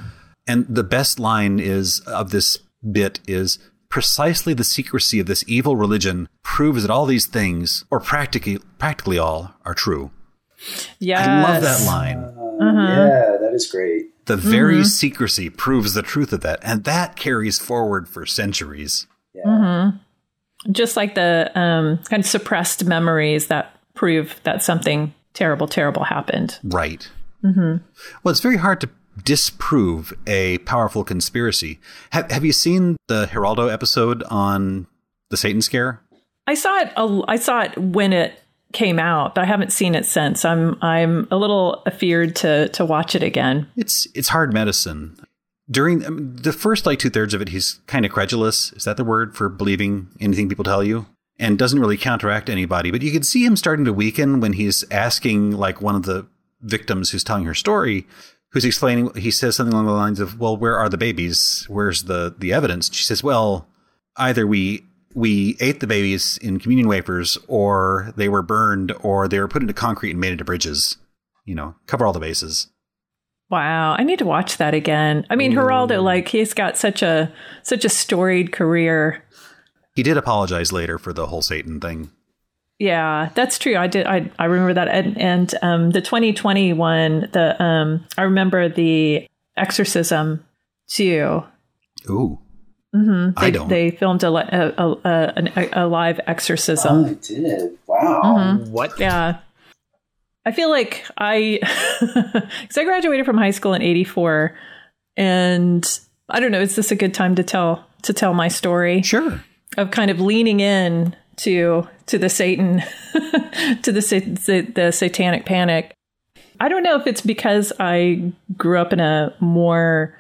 And the best line is of this bit is precisely the secrecy of this evil religion proves that all these things, or practically practically all, are true. Yes. I love that line. Yeah, that is great. The very mm-hmm. secrecy proves the truth of that, and that carries forward for centuries. Yeah. Mm-hmm. Just like the um, kind of suppressed memories that prove that something terrible, terrible happened. Right. Mm-hmm. Well, it's very hard to disprove a powerful conspiracy. Have, have you seen the Geraldo episode on the Satan scare? I saw it. a- I saw it when it came out, but I haven't seen it since. I'm I'm a little afeared to to watch it again. It's it's hard medicine. During um, the first like two thirds of it, he's kind of credulous. Is that the word for believing anything people tell you? And doesn't really counteract anybody. But you can see him starting to weaken when he's asking like one of the victims who's telling her story, who's explaining. He says something along the lines of, "Well, where are the babies? Where's the the evidence?" She says, "Well, either we." We ate the babies in communion wafers, or they were burned, or they were put into concrete and made into bridges. You know, cover all the bases. Wow, I need to watch that again. I mean, Geraldo, like he's got such a such a storied career. He did apologize later for the whole Satan thing. Yeah, that's true. I did. I I remember that. And, and um, the 2021, the um, I remember the exorcism too. Ooh. Mm-hmm. They, I don't. They filmed a, li- a, a, a, a live exorcism. Oh, I did. Wow. Mm-hmm. What? Yeah. I feel like I, [laughs] because I graduated from high school in '84, and I don't know. Is this a good time to tell to tell my story Sure. of kind of leaning in to to the Satan, [laughs] to the, the the satanic panic? I don't know if it's because I grew up in a more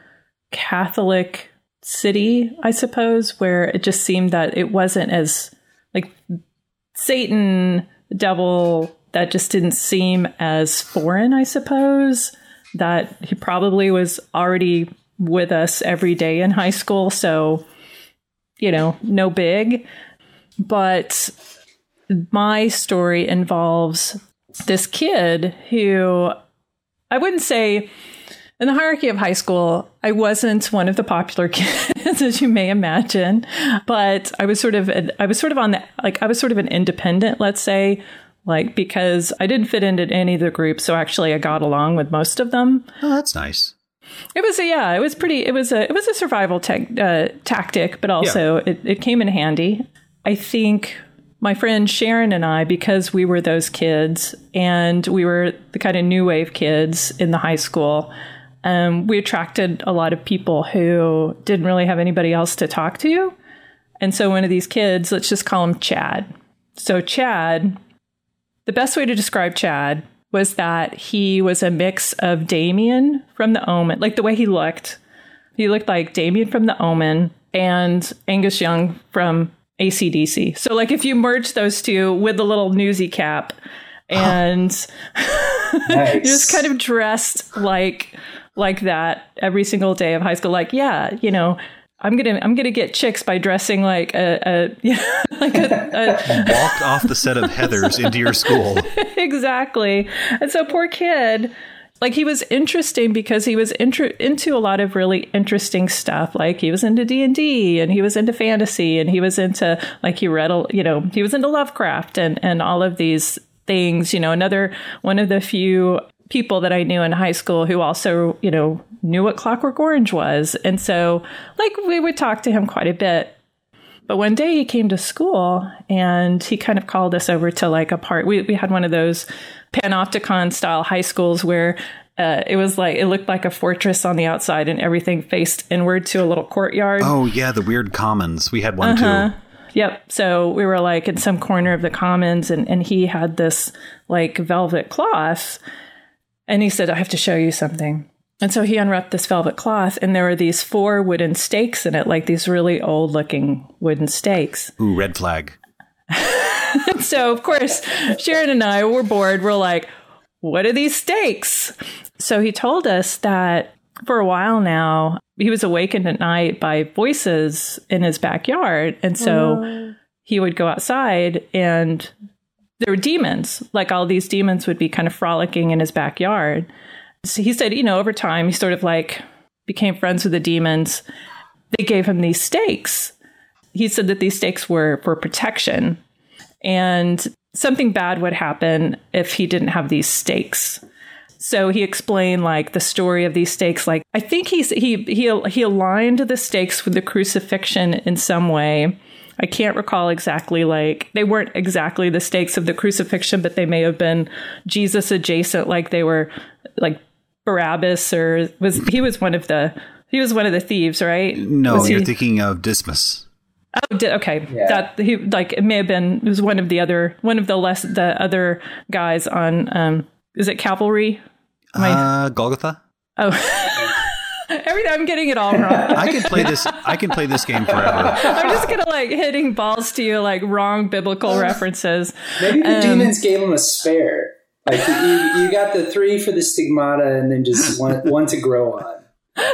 Catholic city, I suppose, where it just seemed that it wasn't as like Satan, the devil, that just didn't seem as foreign, I suppose. That he probably was already with us every day in high school. So, you know, no big. But my story involves this kid who I wouldn't say in the hierarchy of high school, I wasn't one of the popular [laughs] kids, as you may imagine, but I was sort of, I was sort of on the, like, I was sort of an independent, let's say, like, because I didn't fit into any of the groups. So actually, I got along with most of them. Oh, that's nice. It was a, yeah, it was pretty, it was a, it was a survival te- uh, tactic, but also yeah. it, it came in handy. I think my friend Sharon and I, because we were those kids and we were the kind of new wave kids in the high school, um, we attracted a lot of people who didn't really have anybody else to talk to. And so one of these kids, let's just call him Chad. So, Chad, the best way to describe Chad was that he was a mix of Damien from The Omen, like the way he looked. He looked like Damien from The Omen and Angus Young from ACDC. So, like, if you merge those two with a little newsy cap and [laughs] nice. just kind of dressed like like that every single day of high school. Like, yeah, you know, I'm gonna I'm gonna get chicks by dressing like a, a [laughs] yeah like a, a [laughs] walked off the set of Heathers into your school. [laughs] exactly. And so poor kid, like he was interesting because he was intro- into a lot of really interesting stuff. Like he was into D and D and he was into fantasy and he was into like he read a, you know he was into Lovecraft and and all of these things. You know, another one of the few people that I knew in high school who also, you know, knew what Clockwork Orange was. And so, like, we would talk to him quite a bit. But one day he came to school and he kind of called us over to like a part. We, we had one of those panopticon style high schools where uh, it was like it looked like a fortress on the outside and everything faced inward to a little courtyard. Oh yeah, the weird commons. We had one uh-huh. too. Yep. So we were like in some corner of the commons and, and he had this like velvet cloth and he said, I have to show you something. And so he unwrapped this velvet cloth, and there were these four wooden stakes in it, like these really old looking wooden stakes. Ooh, red flag. [laughs] so, of course, Sharon and I were bored. We're like, what are these stakes? So he told us that for a while now, he was awakened at night by voices in his backyard. And so oh. he would go outside and there were demons. Like all these demons would be kind of frolicking in his backyard. So he said, you know, over time, he sort of like became friends with the demons. They gave him these stakes. He said that these stakes were for protection. And something bad would happen if he didn't have these stakes. So he explained like the story of these stakes. Like I think he's he he he aligned the stakes with the crucifixion in some way I can't recall exactly like they weren't exactly the stakes of the crucifixion, but they may have been Jesus adjacent, like they were like Barabbas or was he was one of the he was one of the thieves, right? No, was you're he, thinking of Dismas. Oh, okay. Yeah. That he like it may have been it was one of the other one of the less the other guys on um is it cavalry? Am uh, I, Golgotha. Oh. [laughs] [laughs] Everything I'm getting it all wrong. I can play this. I can play this game forever. [laughs] I'm just gonna like hitting balls to you like wrong biblical references. Maybe the um, demons gave him a spare. Like you, you got the three for the stigmata, and then just one [laughs] one to grow on.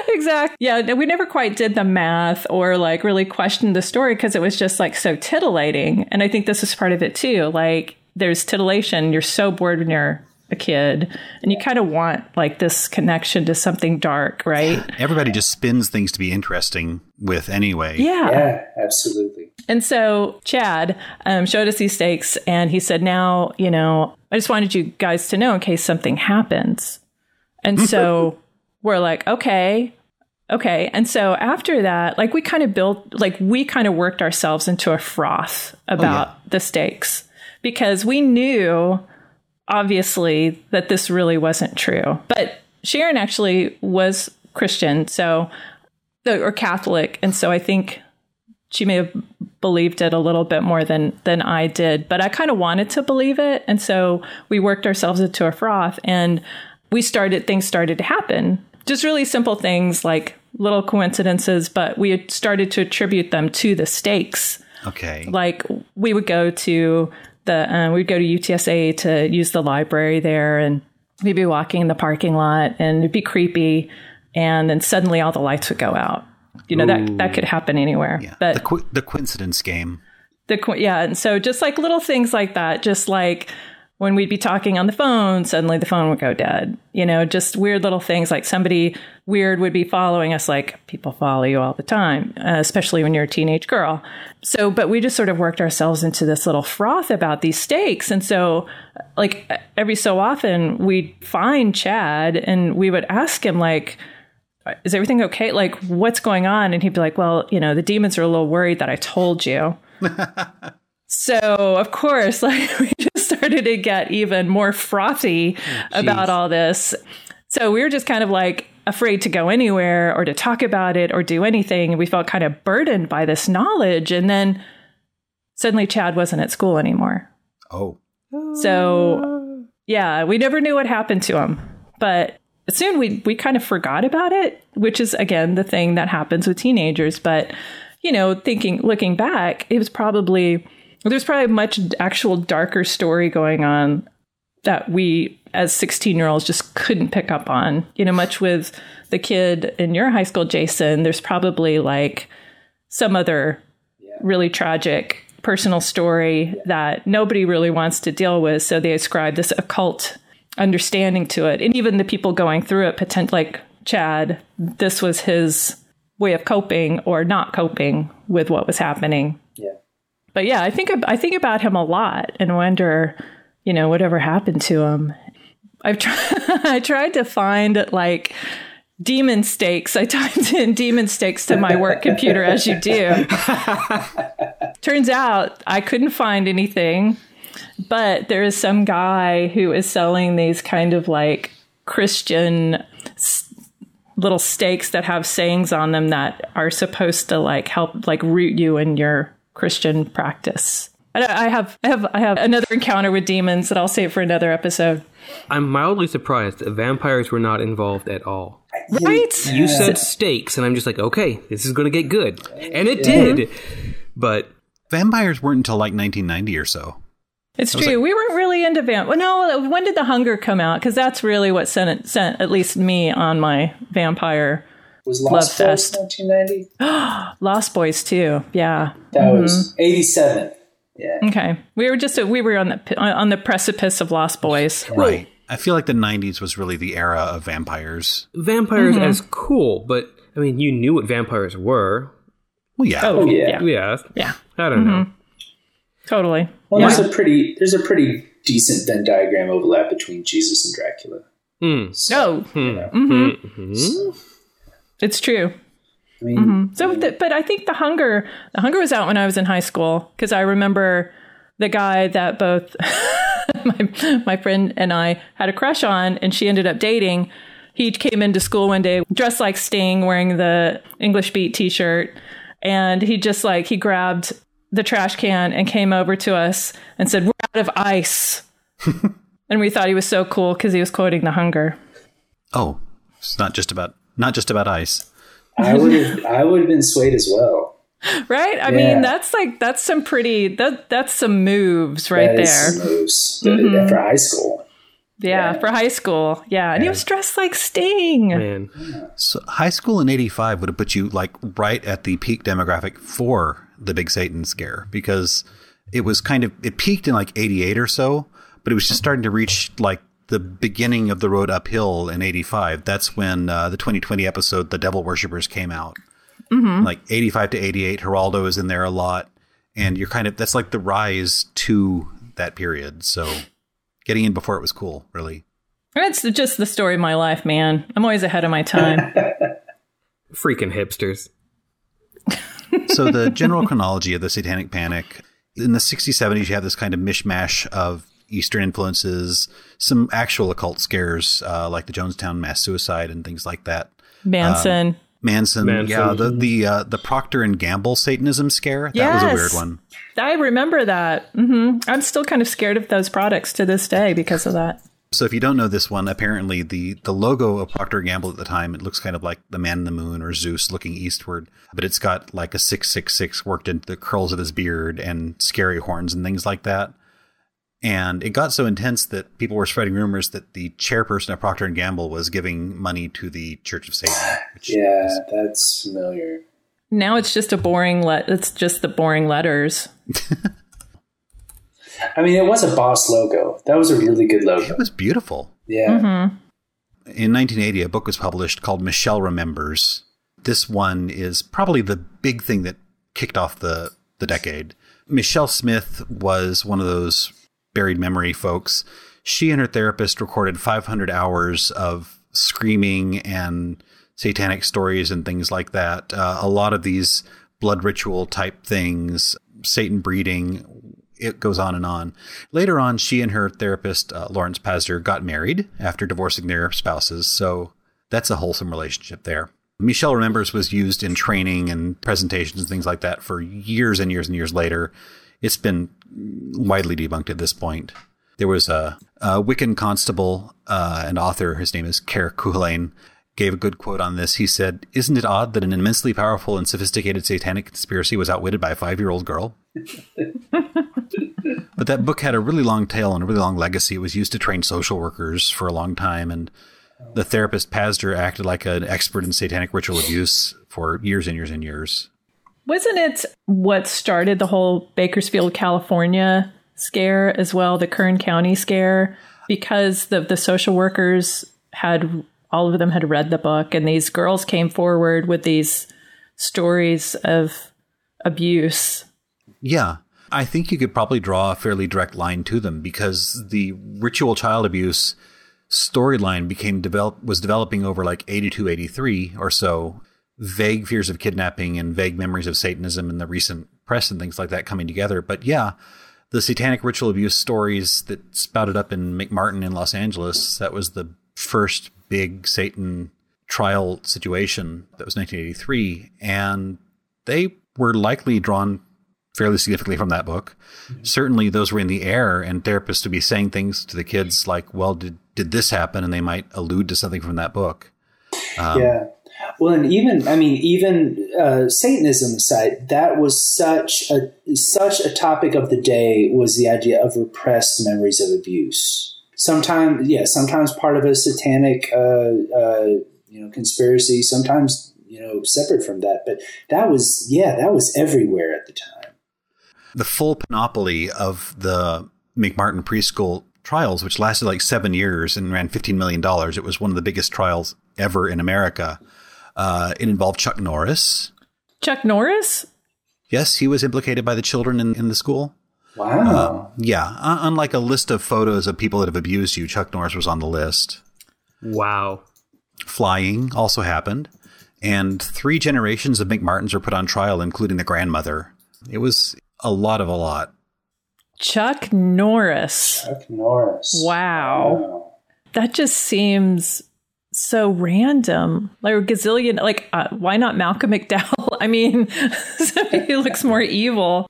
Exactly. Yeah, we never quite did the math or like really questioned the story because it was just like so titillating. And I think this is part of it too. Like there's titillation. You're so bored when you're a kid and you kind of want like this connection to something dark right? [laughs] Everybody just spins things to be interesting with anyway. Yeah. Yeah absolutely. And so chad um, showed us these stakes and he said now you know i just wanted you guys to know in case something happens. And so [laughs] we're like okay okay. And so after that like we kind of built like we kind of worked ourselves into a froth about oh, yeah. the stakes because we knew obviously that this really wasn't true. But Sharon actually was Christian, so or Catholic, and so I think she may have believed it a little bit more than than I did. But I kind of wanted to believe it, and so we worked ourselves into a froth, and we started things started to happen. Just really simple things like little coincidences, but we had started to attribute them to the stakes. Okay. Like we would go to the uh, we'd go to UTSA to use the library there, and we'd be walking in the parking lot, and it'd be creepy, and then suddenly all the lights would go out. You know that that could happen anywhere. yeah. But the qu- the coincidence game. the yeah, and so just like little things like that, just like when we'd be talking on the phone, suddenly the phone would go dead. You know, just weird little things like somebody weird would be following us. Like people follow you all the time, uh, especially when you're a teenage girl. So, but we just sort of worked ourselves into this little froth about these stakes, and so like every so often we'd find Chad and we would ask him like is everything okay? Like, what's going on? And he'd be like, well, you know, the demons are a little worried that I told you. [laughs] so, of course, [laughs] like, we just started to get even more frothy oh, about all this. So, we were just kind of like afraid to go anywhere or to talk about it or do anything. And we felt kind of burdened by this knowledge. And then suddenly Chad wasn't at school anymore. Oh. So, yeah, we never knew what happened to him. But soon we we kind of forgot about it, which is again the thing that happens with teenagers. But you know, thinking looking back, it was probably there's probably a much actual darker story going on that we as 16 year olds just couldn't pick up on. You know, much with the kid in your high school, Jason, there's probably like some other really tragic personal story that nobody really wants to deal with. So they ascribe this occult understanding to it. And even the people going through it, potent, like Chad, this was his way of coping or not coping with what was happening. But yeah, I think I think about him a lot and wonder, you know, whatever happened to him. I've tried [laughs] I tried to find like demon stakes. I typed in demon stakes to my work computer as you do. [laughs] Turns out I couldn't find anything, but there is some guy who is selling these kind of like Christian s- little stakes that have sayings on them that are supposed to like help like root you in your Christian practice. I I have I have I have another encounter with demons that I'll save for another episode. I'm mildly surprised that vampires were not involved at all. Right? You said stakes, and I'm just like, okay, this is going to get good. And it did. But Vampires weren't until like 1990 or so. It's true. we weren't really into vamp. Well, no. When did The Hunger come out? Because that's really what sent it, sent at least me on my vampire Was Lost Love Boys Fest. 1990? [gasps] Lost Boys too. Yeah. That mm-hmm. was 87. Yeah. Okay. We were just we were on the on the precipice of Lost Boys. Right. I feel like the 90s was really the era of vampires. vampires mm-hmm. as cool, but I mean, you knew what vampires were. Well, yeah. Oh, oh yeah. yeah. Yeah. Yeah. I don't know. Mm-hmm. Totally. Well, there's a pretty there's a pretty decent Venn diagram overlap between Jesus and Dracula. Hmm. So, No, you know, Mm-hmm. Hmm. It's true. I mean, mm-hmm. So, the, but I think the hunger, the hunger was out when I was in high school because I remember the guy that both [laughs] my my friend and I had a crush on, and she ended up dating. He came into school one day dressed like Sting, wearing the English Beat T-shirt, and he just like he grabbed the trash can and came over to us and said, "We're out of ice," [laughs] and we thought he was so cool because he was quoting the hunger. Oh, it's not just about not just about ice. I would have I would have been swayed as well. Right? I Yeah. mean, that's like that's some pretty that that's some moves right That is there. some moves uh, for high school. Yeah, for high school. Yeah, and he was dressed like Sting. Man. So high school in 85 would have put you like right at the peak demographic for the big Satan scare because it was kind of it peaked in like 88 or so, but it was just starting to reach like the beginning of the road uphill in 85. That's when uh, the 20/20 episode The Devil Worshippers came out. Like 85 to 88 Geraldo is in there a lot and you're kind of that's like the rise to that period. So getting in before it was cool, really. It's just the story of my life, man. I'm always ahead of my time. [laughs] Freaking hipsters. [laughs] so the general chronology of the satanic panic in the 60s 70s you have this kind of mishmash of eastern influences some actual occult scares uh, like the jonestown mass suicide and things like that Manson. manson, Manson. yeah the the uh, the procter and gamble satanism scare that was a weird one I remember that. hmm I'm still kind of scared of those products to this day because of that. So if you don't know this one, apparently the, the logo of Procter and Gamble at the time, it looks kind of like the man in the moon or Zeus looking eastward, but it's got like a 666 worked into the curls of his beard and scary horns and things like that. And it got so intense that people were spreading rumors that the chairperson of Procter and Gamble was giving money to the Church of Satan. yeah, is, that's familiar. Now it's just a boring let. It's just the boring letters. [laughs] I mean, it was a boss logo. That was a really good logo. It was beautiful. Yeah. Mm-hmm. In 1980, a book was published called Michelle Remembers. This one is probably the big thing that kicked off the, the decade. Michelle Smith was one of those buried memory folks. She and her therapist recorded 500 hours of screaming and satanic stories and things like that. Uh, a lot of these blood ritual type things, Satan breeding, it goes on and on. Later on, she and her therapist, uh, Lawrence Pazder, got married after divorcing their spouses. So that's a wholesome relationship there. Michelle Remembers was used in training and presentations and things like that for years and years and years later. It's been widely debunked at this point. There was a, a Wiccan constable uh, and author, his name is Kerr Cuhulain, gave a good quote on this. He said, Isn't it odd that an immensely powerful and sophisticated satanic conspiracy was outwitted by a five year old girl? [laughs] but that book had a really long tail and a really long legacy. It was used to train social workers for a long time. And the therapist Pazder acted like an expert in satanic ritual abuse for years and years and years. Wasn't it what started the whole Bakersfield, California scare as well, the Kern County scare? Because the, the social workers had, all of them had read the book, and these girls came forward with these stories of abuse. Yeah. I think you could probably draw a fairly direct line to them because the ritual child abuse storyline became develop was developing over like 82 83 or so vague fears of kidnapping and vague memories of satanism in the recent press and things like that coming together but yeah the satanic ritual abuse stories that spouted up in McMartin in Los Angeles that was the first big satan trial situation that was 1983 and they were likely drawn fairly significantly from that book. Mm-hmm. Certainly, those were in the air, and therapists would be saying things to the kids like, "Well, did did this happen?" and they might allude to something from that book. Um, yeah. Well, and even I mean, even uh, Satanism aside, that was such a such a topic of the day was the idea of repressed memories of abuse. Sometimes, yeah, sometimes part of a satanic, uh, uh, you know, conspiracy. Sometimes, you know, separate from that. But that was, yeah, that was everywhere at the time the full panoply of the McMartin preschool trials, which lasted like seven years and ran $15 million. It was one of the biggest trials ever in America. Uh, it involved Chuck Norris. Chuck Norris? Yes, he was implicated by the children in, in the school. Wow. Uh, yeah. Uh, unlike a list of photos of people that have abused you, Chuck Norris was on the list. Wow. Flying also happened. And three generations of McMartins were put on trial, including the grandmother. It was a lot of a lot. Chuck Norris. Chuck Norris. Wow. wow. That just seems so random. Like a gazillion, like, uh, why not Malcolm McDowell? [laughs] I mean, [laughs] he looks more evil.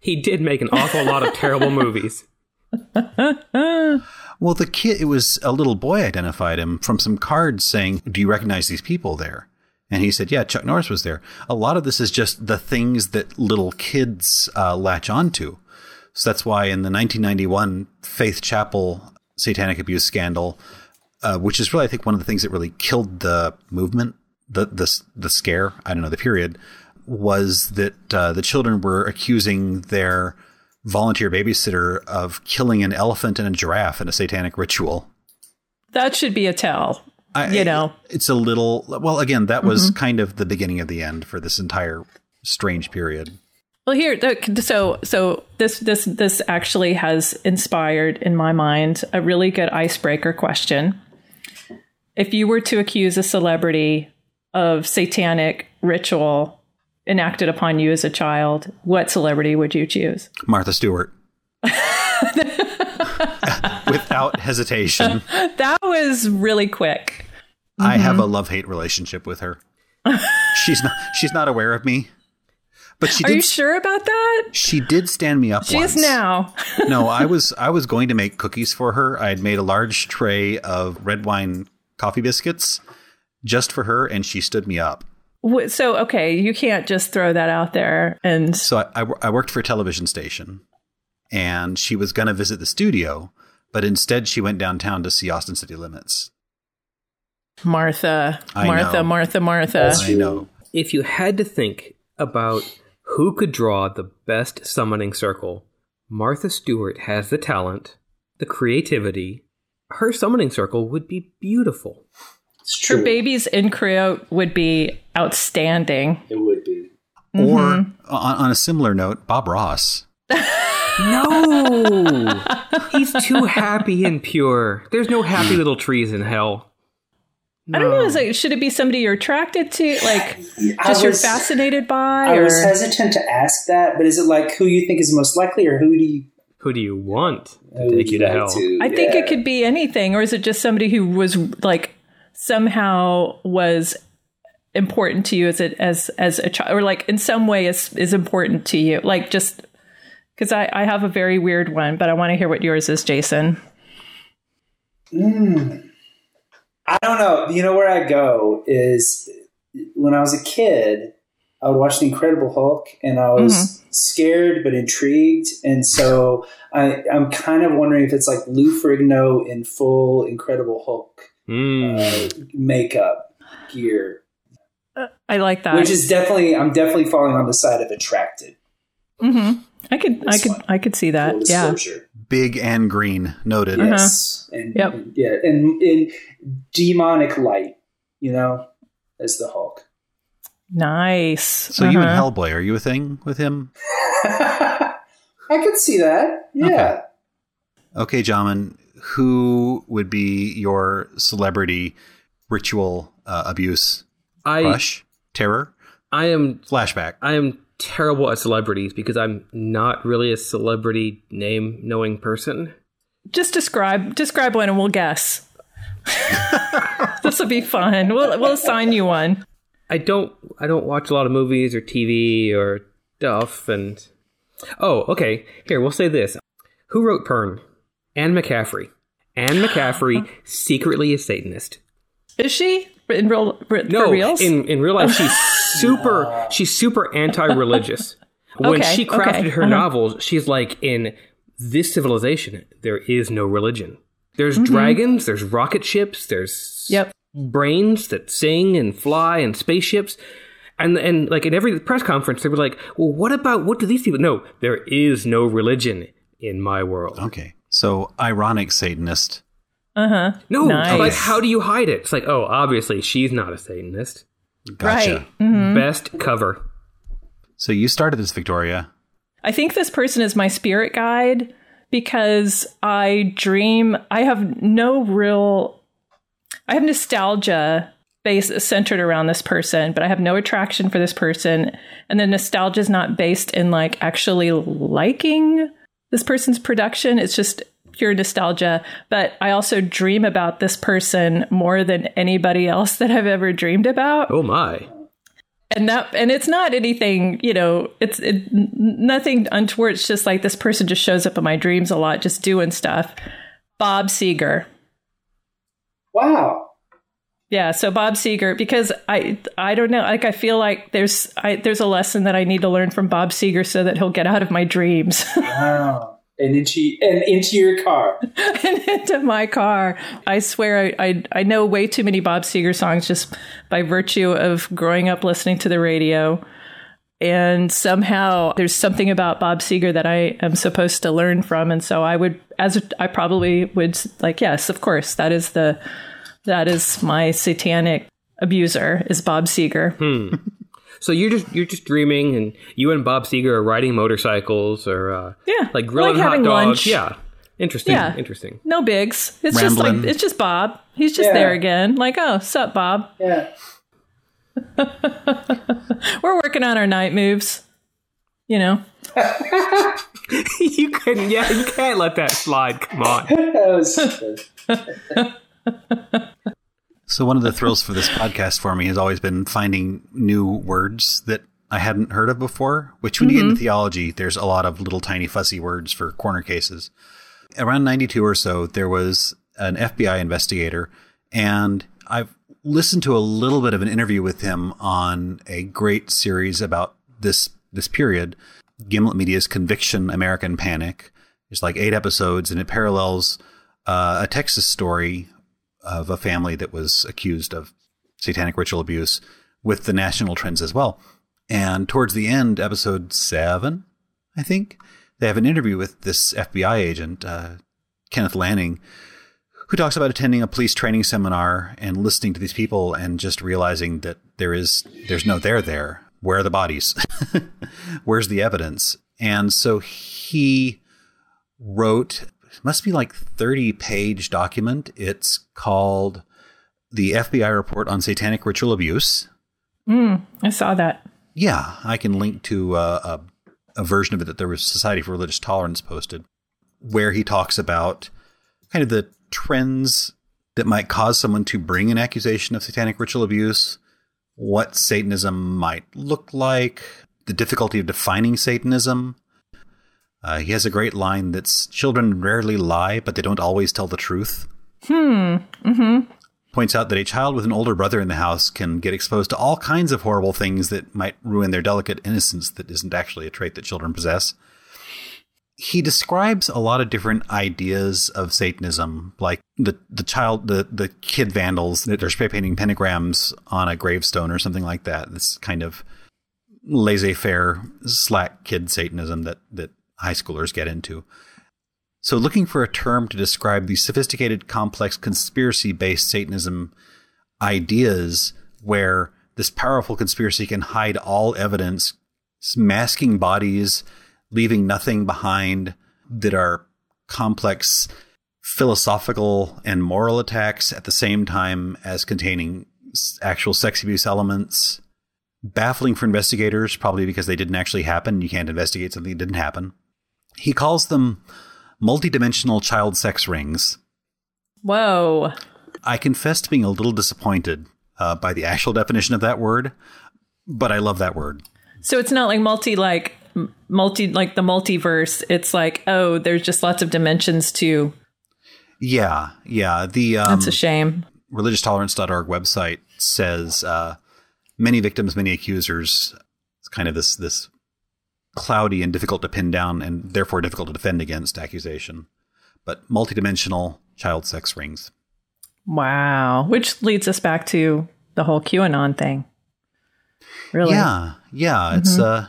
He did make an awful lot of terrible movies. [laughs] well, the kid, it was a little boy identified him from some cards saying, Do you recognize these people there? And he said, yeah, Chuck Norris was there. A lot of this is just the things that little kids uh, latch onto. So that's why in the 1991 Faith Chapel satanic abuse scandal, uh, which is really, I think, one of the things that really killed the movement, the, the, the scare, I don't know, the period, was that uh, the children were accusing their volunteer babysitter of killing an elephant and a giraffe in a satanic ritual. That should be a tell. I, you know, it's a little. Well, again, that was mm-hmm. kind of the beginning of the end for this entire strange period. Well, here, so so this this this actually has inspired in my mind a really good icebreaker question. If you were to accuse a celebrity of satanic ritual enacted upon you as a child, what celebrity would you choose? Martha Stewart. [laughs] Without hesitation. That was really quick. Mm-hmm. I have a love hate relationship with her. she's not she's not aware of me, But she Are did. you sure about that? She did stand me up. She once. is now. no, I was I was going to make cookies for her. I had made a large tray of red wine coffee biscuits just for her, and she stood me up. So, okay, you can't just throw that out there. And So I, I, I worked for a television station, and she was going to visit the studio, but instead she went downtown to see Austin City Limits. Martha, I Martha, know. Martha, Martha. I know. If you had to think about who could draw the best summoning circle, Martha Stewart has the talent, the creativity. Her summoning circle would be beautiful. It's true. Her babies in croute would be outstanding. It would be. Or Mm-hmm. on, on a similar note, Bob Ross. No! [laughs] He's too happy and pure. There's no happy [clears throat] little trees in hell. I don't know. Is it should it be somebody you're attracted to, like I just you're fascinated by, I or was hesitant to ask that, but is it like who you think is most likely, or who do you Who do you want to who take you to like hell? to? I think Yeah. it could be anything, or is it just somebody who was like somehow was important to you as a as as a child, or like in some way is is important to you, like just because I I have a very weird one, but I want to hear what yours is, Jason. Hmm. I don't know. You know where I go is when I was a kid, I would watch The Incredible Hulk, and I was Mm-hmm. scared but intrigued, and so I, I'm kind of wondering if it's like Lou Ferrigno in full Incredible Hulk Mm. uh, makeup gear, I like that. which is definitely I'm definitely falling on the side of attracted. hmm I could I could one. I could see that. Full Yeah. Big and green, noted. Uh-huh. Yes. And, Yep. and- yeah, and in demonic light, you know, as the Hulk. Nice. So you and Uh-huh. Hellboy, are you a thing with him? [laughs] I could see that. Yeah. Okay, Jamin, who would be your celebrity ritual uh, abuse I crush, terror, I am flashback? I am terrible at celebrities because I'm not really a celebrity name knowing person. Just describe describe one and we'll guess. [laughs] this will be fun. We'll we'll assign you one. I don't I don't watch a lot of movies or TV or stuff and Oh, okay. Here, we'll say this. Who wrote Pern? Anne McCaffrey. Anne McCaffrey [gasps] secretly a Satanist. Is she in real for No, reals? in in real life she's [laughs] super she's super anti-religious. When Okay, she crafted okay, her uh-huh. novels, she's like in this civilization there is no religion. There's Mm-hmm. dragons, there's rocket ships, there's Yep. Brains that sing and fly and spaceships. And and like in every press conference they were like, "Well, what about what do these people No, there is no religion in my world." Okay, so ironic Satanist. Uh huh. No, Nice. like how do you hide it? It's like, "Oh, obviously she's not a satanist." Gotcha. Right. Mm-hmm. Best cover. So you started this, Victoria. I think this person is my spirit guide because I dream. I have no real. I have nostalgia based centered around this person, but I have no attraction for this person, and the nostalgia is not based in like actually liking this person's production. It's just pure nostalgia. But I also dream about this person more than anybody else that I've ever dreamed about Oh my. and that and it's not anything you know it's it, nothing untoward it's just like this person just shows up in my dreams a lot just doing stuff bob seger Wow. yeah so bob seger because i i don't know like i feel like there's i there's a lesson that i need to learn from bob seger so that he'll get out of my dreams [laughs] Wow. And into and into your car. [laughs] and into my car i swear I, I i know way too many bob Seger songs just by virtue of growing up listening to the radio and somehow there's something about Bob Seger that I am supposed to learn from, and so I would, as a, I probably would, like, yes, of course, that is the, that is my satanic abuser is Bob Seger. So you're just you're just dreaming, and you and Bob Seger are riding motorcycles, or uh, Yeah, like grilling like hot having dogs. lunch. Yeah, interesting. Yeah. interesting. No bigs. It's just like it's just Bob. He's just Yeah. there again. Like, oh, sup, Bob? Yeah. [laughs] We're working on our night moves. You know, [laughs] you couldn't. Yeah, you can't let that slide. Come on. [laughs] So one of the thrills for this podcast for me has always been finding new words that I hadn't heard of before, which when mm-hmm. you get into theology, there's a lot of little tiny fussy words for corner cases. Around 92 or so, there was an FBI investigator, and I've listened to a little bit of an interview with him on a great series about this this period, Gimlet Media's Conviction American Panic. It's like eight episodes, and it parallels uh, a Texas story of a family that was accused of satanic ritual abuse with the national trends as well. And towards the end, episode seven, I think, they have an interview with this FBI agent, uh, Kenneth Lanning, who talks about attending a police training seminar and listening to these people and just realizing that there is there's no there there. Where are the bodies? [laughs] Where's the evidence? And so he wrote must be like 30 page document. It's called the FBI report on satanic ritual abuse. Mm, I saw that. Yeah, I can link to uh, a, a version of it that the Society for Religious Tolerance posted, where he talks about kind of the trends that might cause someone to bring an accusation of satanic ritual abuse, what Satanism might look like, the difficulty of defining Satanism. Uh, he has a great line that's children rarely lie, but they don't always tell the truth. Hmm. Mm-hmm. Points out that a child with an older brother in the house can get exposed to all kinds of horrible things that might ruin their delicate innocence that isn't actually a trait that children possess he describes a lot of different ideas of Satanism, like the the child, the the kid vandals that are spray painting pentagrams on a gravestone or something like that. This kind of laissez-faire, slack kid Satanism that that high schoolers get into. So, looking for a term to describe the sophisticated, complex, conspiracy-based Satanism ideas, where this powerful conspiracy can hide all evidence, masking bodies leaving nothing behind that are complex philosophical and moral attacks at the same time as containing actual sex abuse elements. Baffling for investigators, probably because they didn't actually happen. You can't investigate something that didn't happen. He calls them multidimensional child sex rings. Whoa. I confess to being a little disappointed uh, by the actual definition of that word, but I love that word. So it's not like multi, like multi like the multiverse it's like oh there's just lots of dimensions to yeah yeah the um, that's a shame. religioustolerance.org website says uh, many victims many accusers it's kind of this this cloudy and difficult to pin down and therefore difficult to defend against accusation but multidimensional child sex rings. Wow. Which leads us back to the whole qanon thing. Really? Yeah yeah mm-hmm. it's uh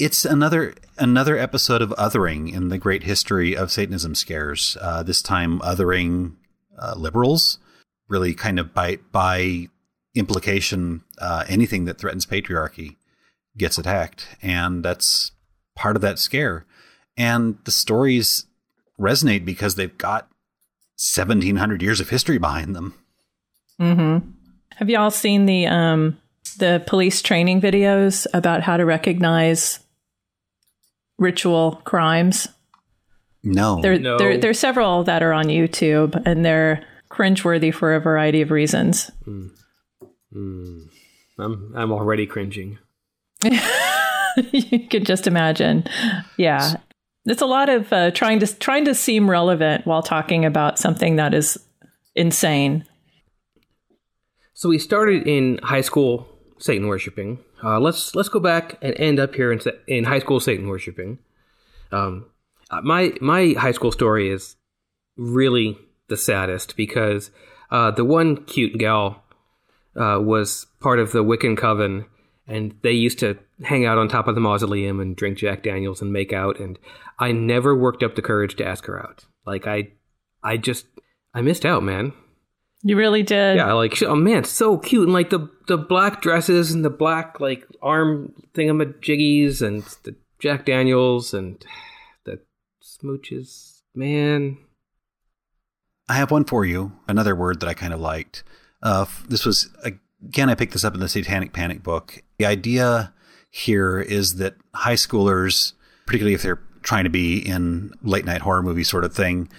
it's another another episode of othering in the great history of Satanism scares. Uh, this time, othering uh, liberals, really kind of by by implication, uh, anything that threatens patriarchy gets attacked, and that's part of that scare. And the stories resonate because they've got seventeen hundred years of history behind them. Mm-hmm. Have y'all seen the um, the police training videos about how to recognize ritual crimes. No. There, no. there, there are several that are on YouTube, and they're cringeworthy for a variety of reasons. Mm. Mm. I'm, I'm already cringing. [laughs] you can just imagine. Yeah. It's a lot of uh, trying to trying to seem relevant while talking about something that is insane. So we started in high school Satan worshiping. Uh, let's let's go back and end up here in, in high school Satan worshiping. Um, uh, my my high school story is really the saddest because uh, the one cute gal uh, was part of the Wiccan coven, and they used to hang out on top of the mausoleum and drink Jack Daniels and make out. And I never worked up the courage to ask her out. Like I, I just I missed out, man. You really did. Yeah, like oh man, so cute and like the the black dresses and the black like arm thingamajiggies and the Jack Daniels and the smooches. Man, I have one for you. Another word that I kind of liked. Uh, this was again, I picked this up in the Satanic Panic book. The idea here is that high schoolers, particularly if they're trying to be in late night horror movie sort of thing,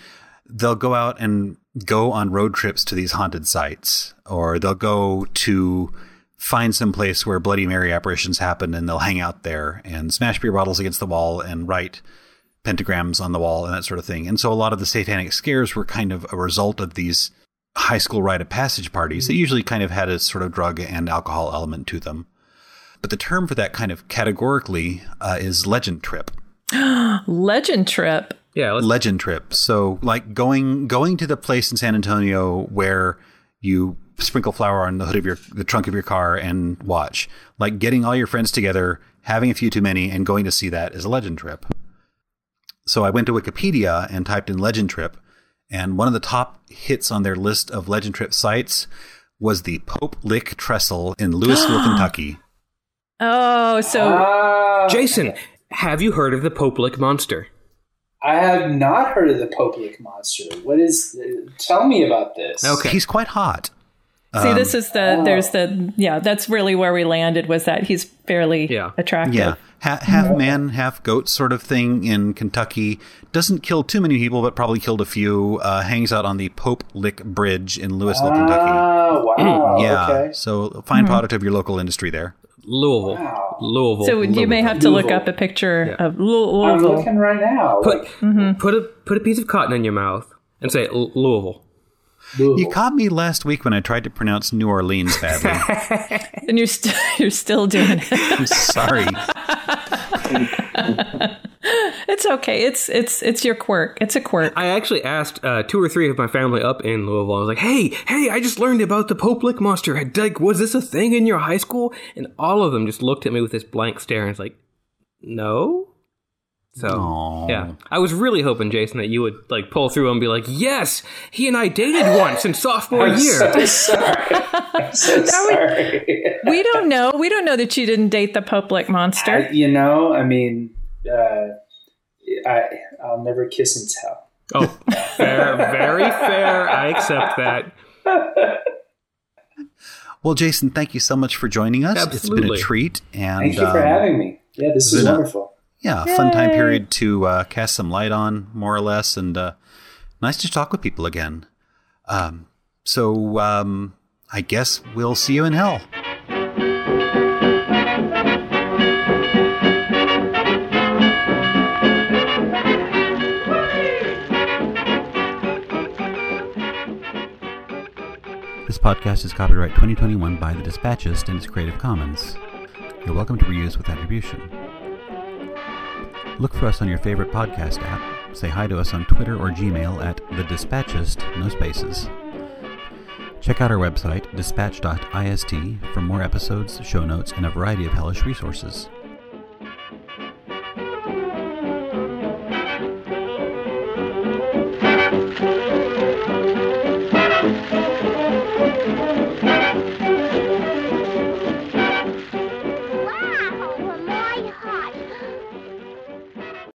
they'll go out and go on road trips to these haunted sites, or they'll go to find some place where Bloody Mary apparitions happen and they'll hang out there and smash beer bottles against the wall and write pentagrams on the wall and that sort of thing. And so a lot of the satanic scares were kind of a result of these high school rite of passage parties that usually kind of had a sort of drug and alcohol element to them. But the term for that kind of categorically uh, is legend trip. [gasps] Legend trip. Yeah, let's, legend trip. So like going going to the place in San Antonio where you sprinkle flour on the hood of your the trunk of your car and watch. Like getting all your friends together, having a few too many, and going to see that is a legend trip. So I went to Wikipedia and typed in legend trip, and one of the top hits on their list of legend trip sites was the Pope Lick Trestle in Louisville, [gasps] Kentucky. Oh, so Ah, Jason, have you heard of the pope lick monster? I have not heard of the Poplick monster. What is? Tell me about this. Okay. He's quite hot. see, this is the oh. there's the yeah. That's really where we landed. Was that he's fairly Yeah. attractive. Yeah, ha- half man, half goat sort of thing in Kentucky. Doesn't kill too many people, but probably killed a few. Uh, hangs out on the Pope Lick Bridge in Louisville, Kentucky. Ah, wow. [clears throat] Yeah, Okay. so a fine product of your local industry there. Louisville. Wow. Louisville. So you may have to look up a picture of Lou- I'm looking right now. Put like, mm-hmm. put a put a piece of cotton in your mouth and say Louisville. Louisville. You caught me last week when I tried to pronounce New Orleans badly. [laughs] and you're still [laughs] you're still doing it. I'm sorry. [laughs] It's okay. It's it's it's your quirk. It's a quirk. I actually asked uh, two or three of my family up in Louisville. I was like, "Hey, hey, I just learned about the Poplick monster. I- Like, was this a thing in your high school?" And all of them just looked at me with this blank stare and it's like, "No." So Aw. yeah, I was really hoping Jason that you would like pull through and be like, "Yes, he and I dated once in sophomore I'm year." so sorry. I'm so [laughs] sorry. we don't know. We don't know that you didn't date the Poplick monster. I- you know, I mean, uh, I I'll never kiss and tell. Oh, fair, very fair. I accept that. Well, Jason, thank you so much for joining us. It's been a treat, and Thank you for um, having me. Yeah, this is been a- wonderful. yeah, a fun time period to uh, cast some light on, more or less, and uh, nice to talk with people again. Um, so um, I guess we'll see you in hell. Podcast is copyright 2021 by The Dispatchist and is Creative Commons. You're welcome to reuse with attribution. Look for us on your favorite podcast app. Say hi to us on Twitter or Gmail at The Dispatchist, no spaces. Check out our website, dispatch.ist, for more episodes, show notes, and a variety of hellish resources.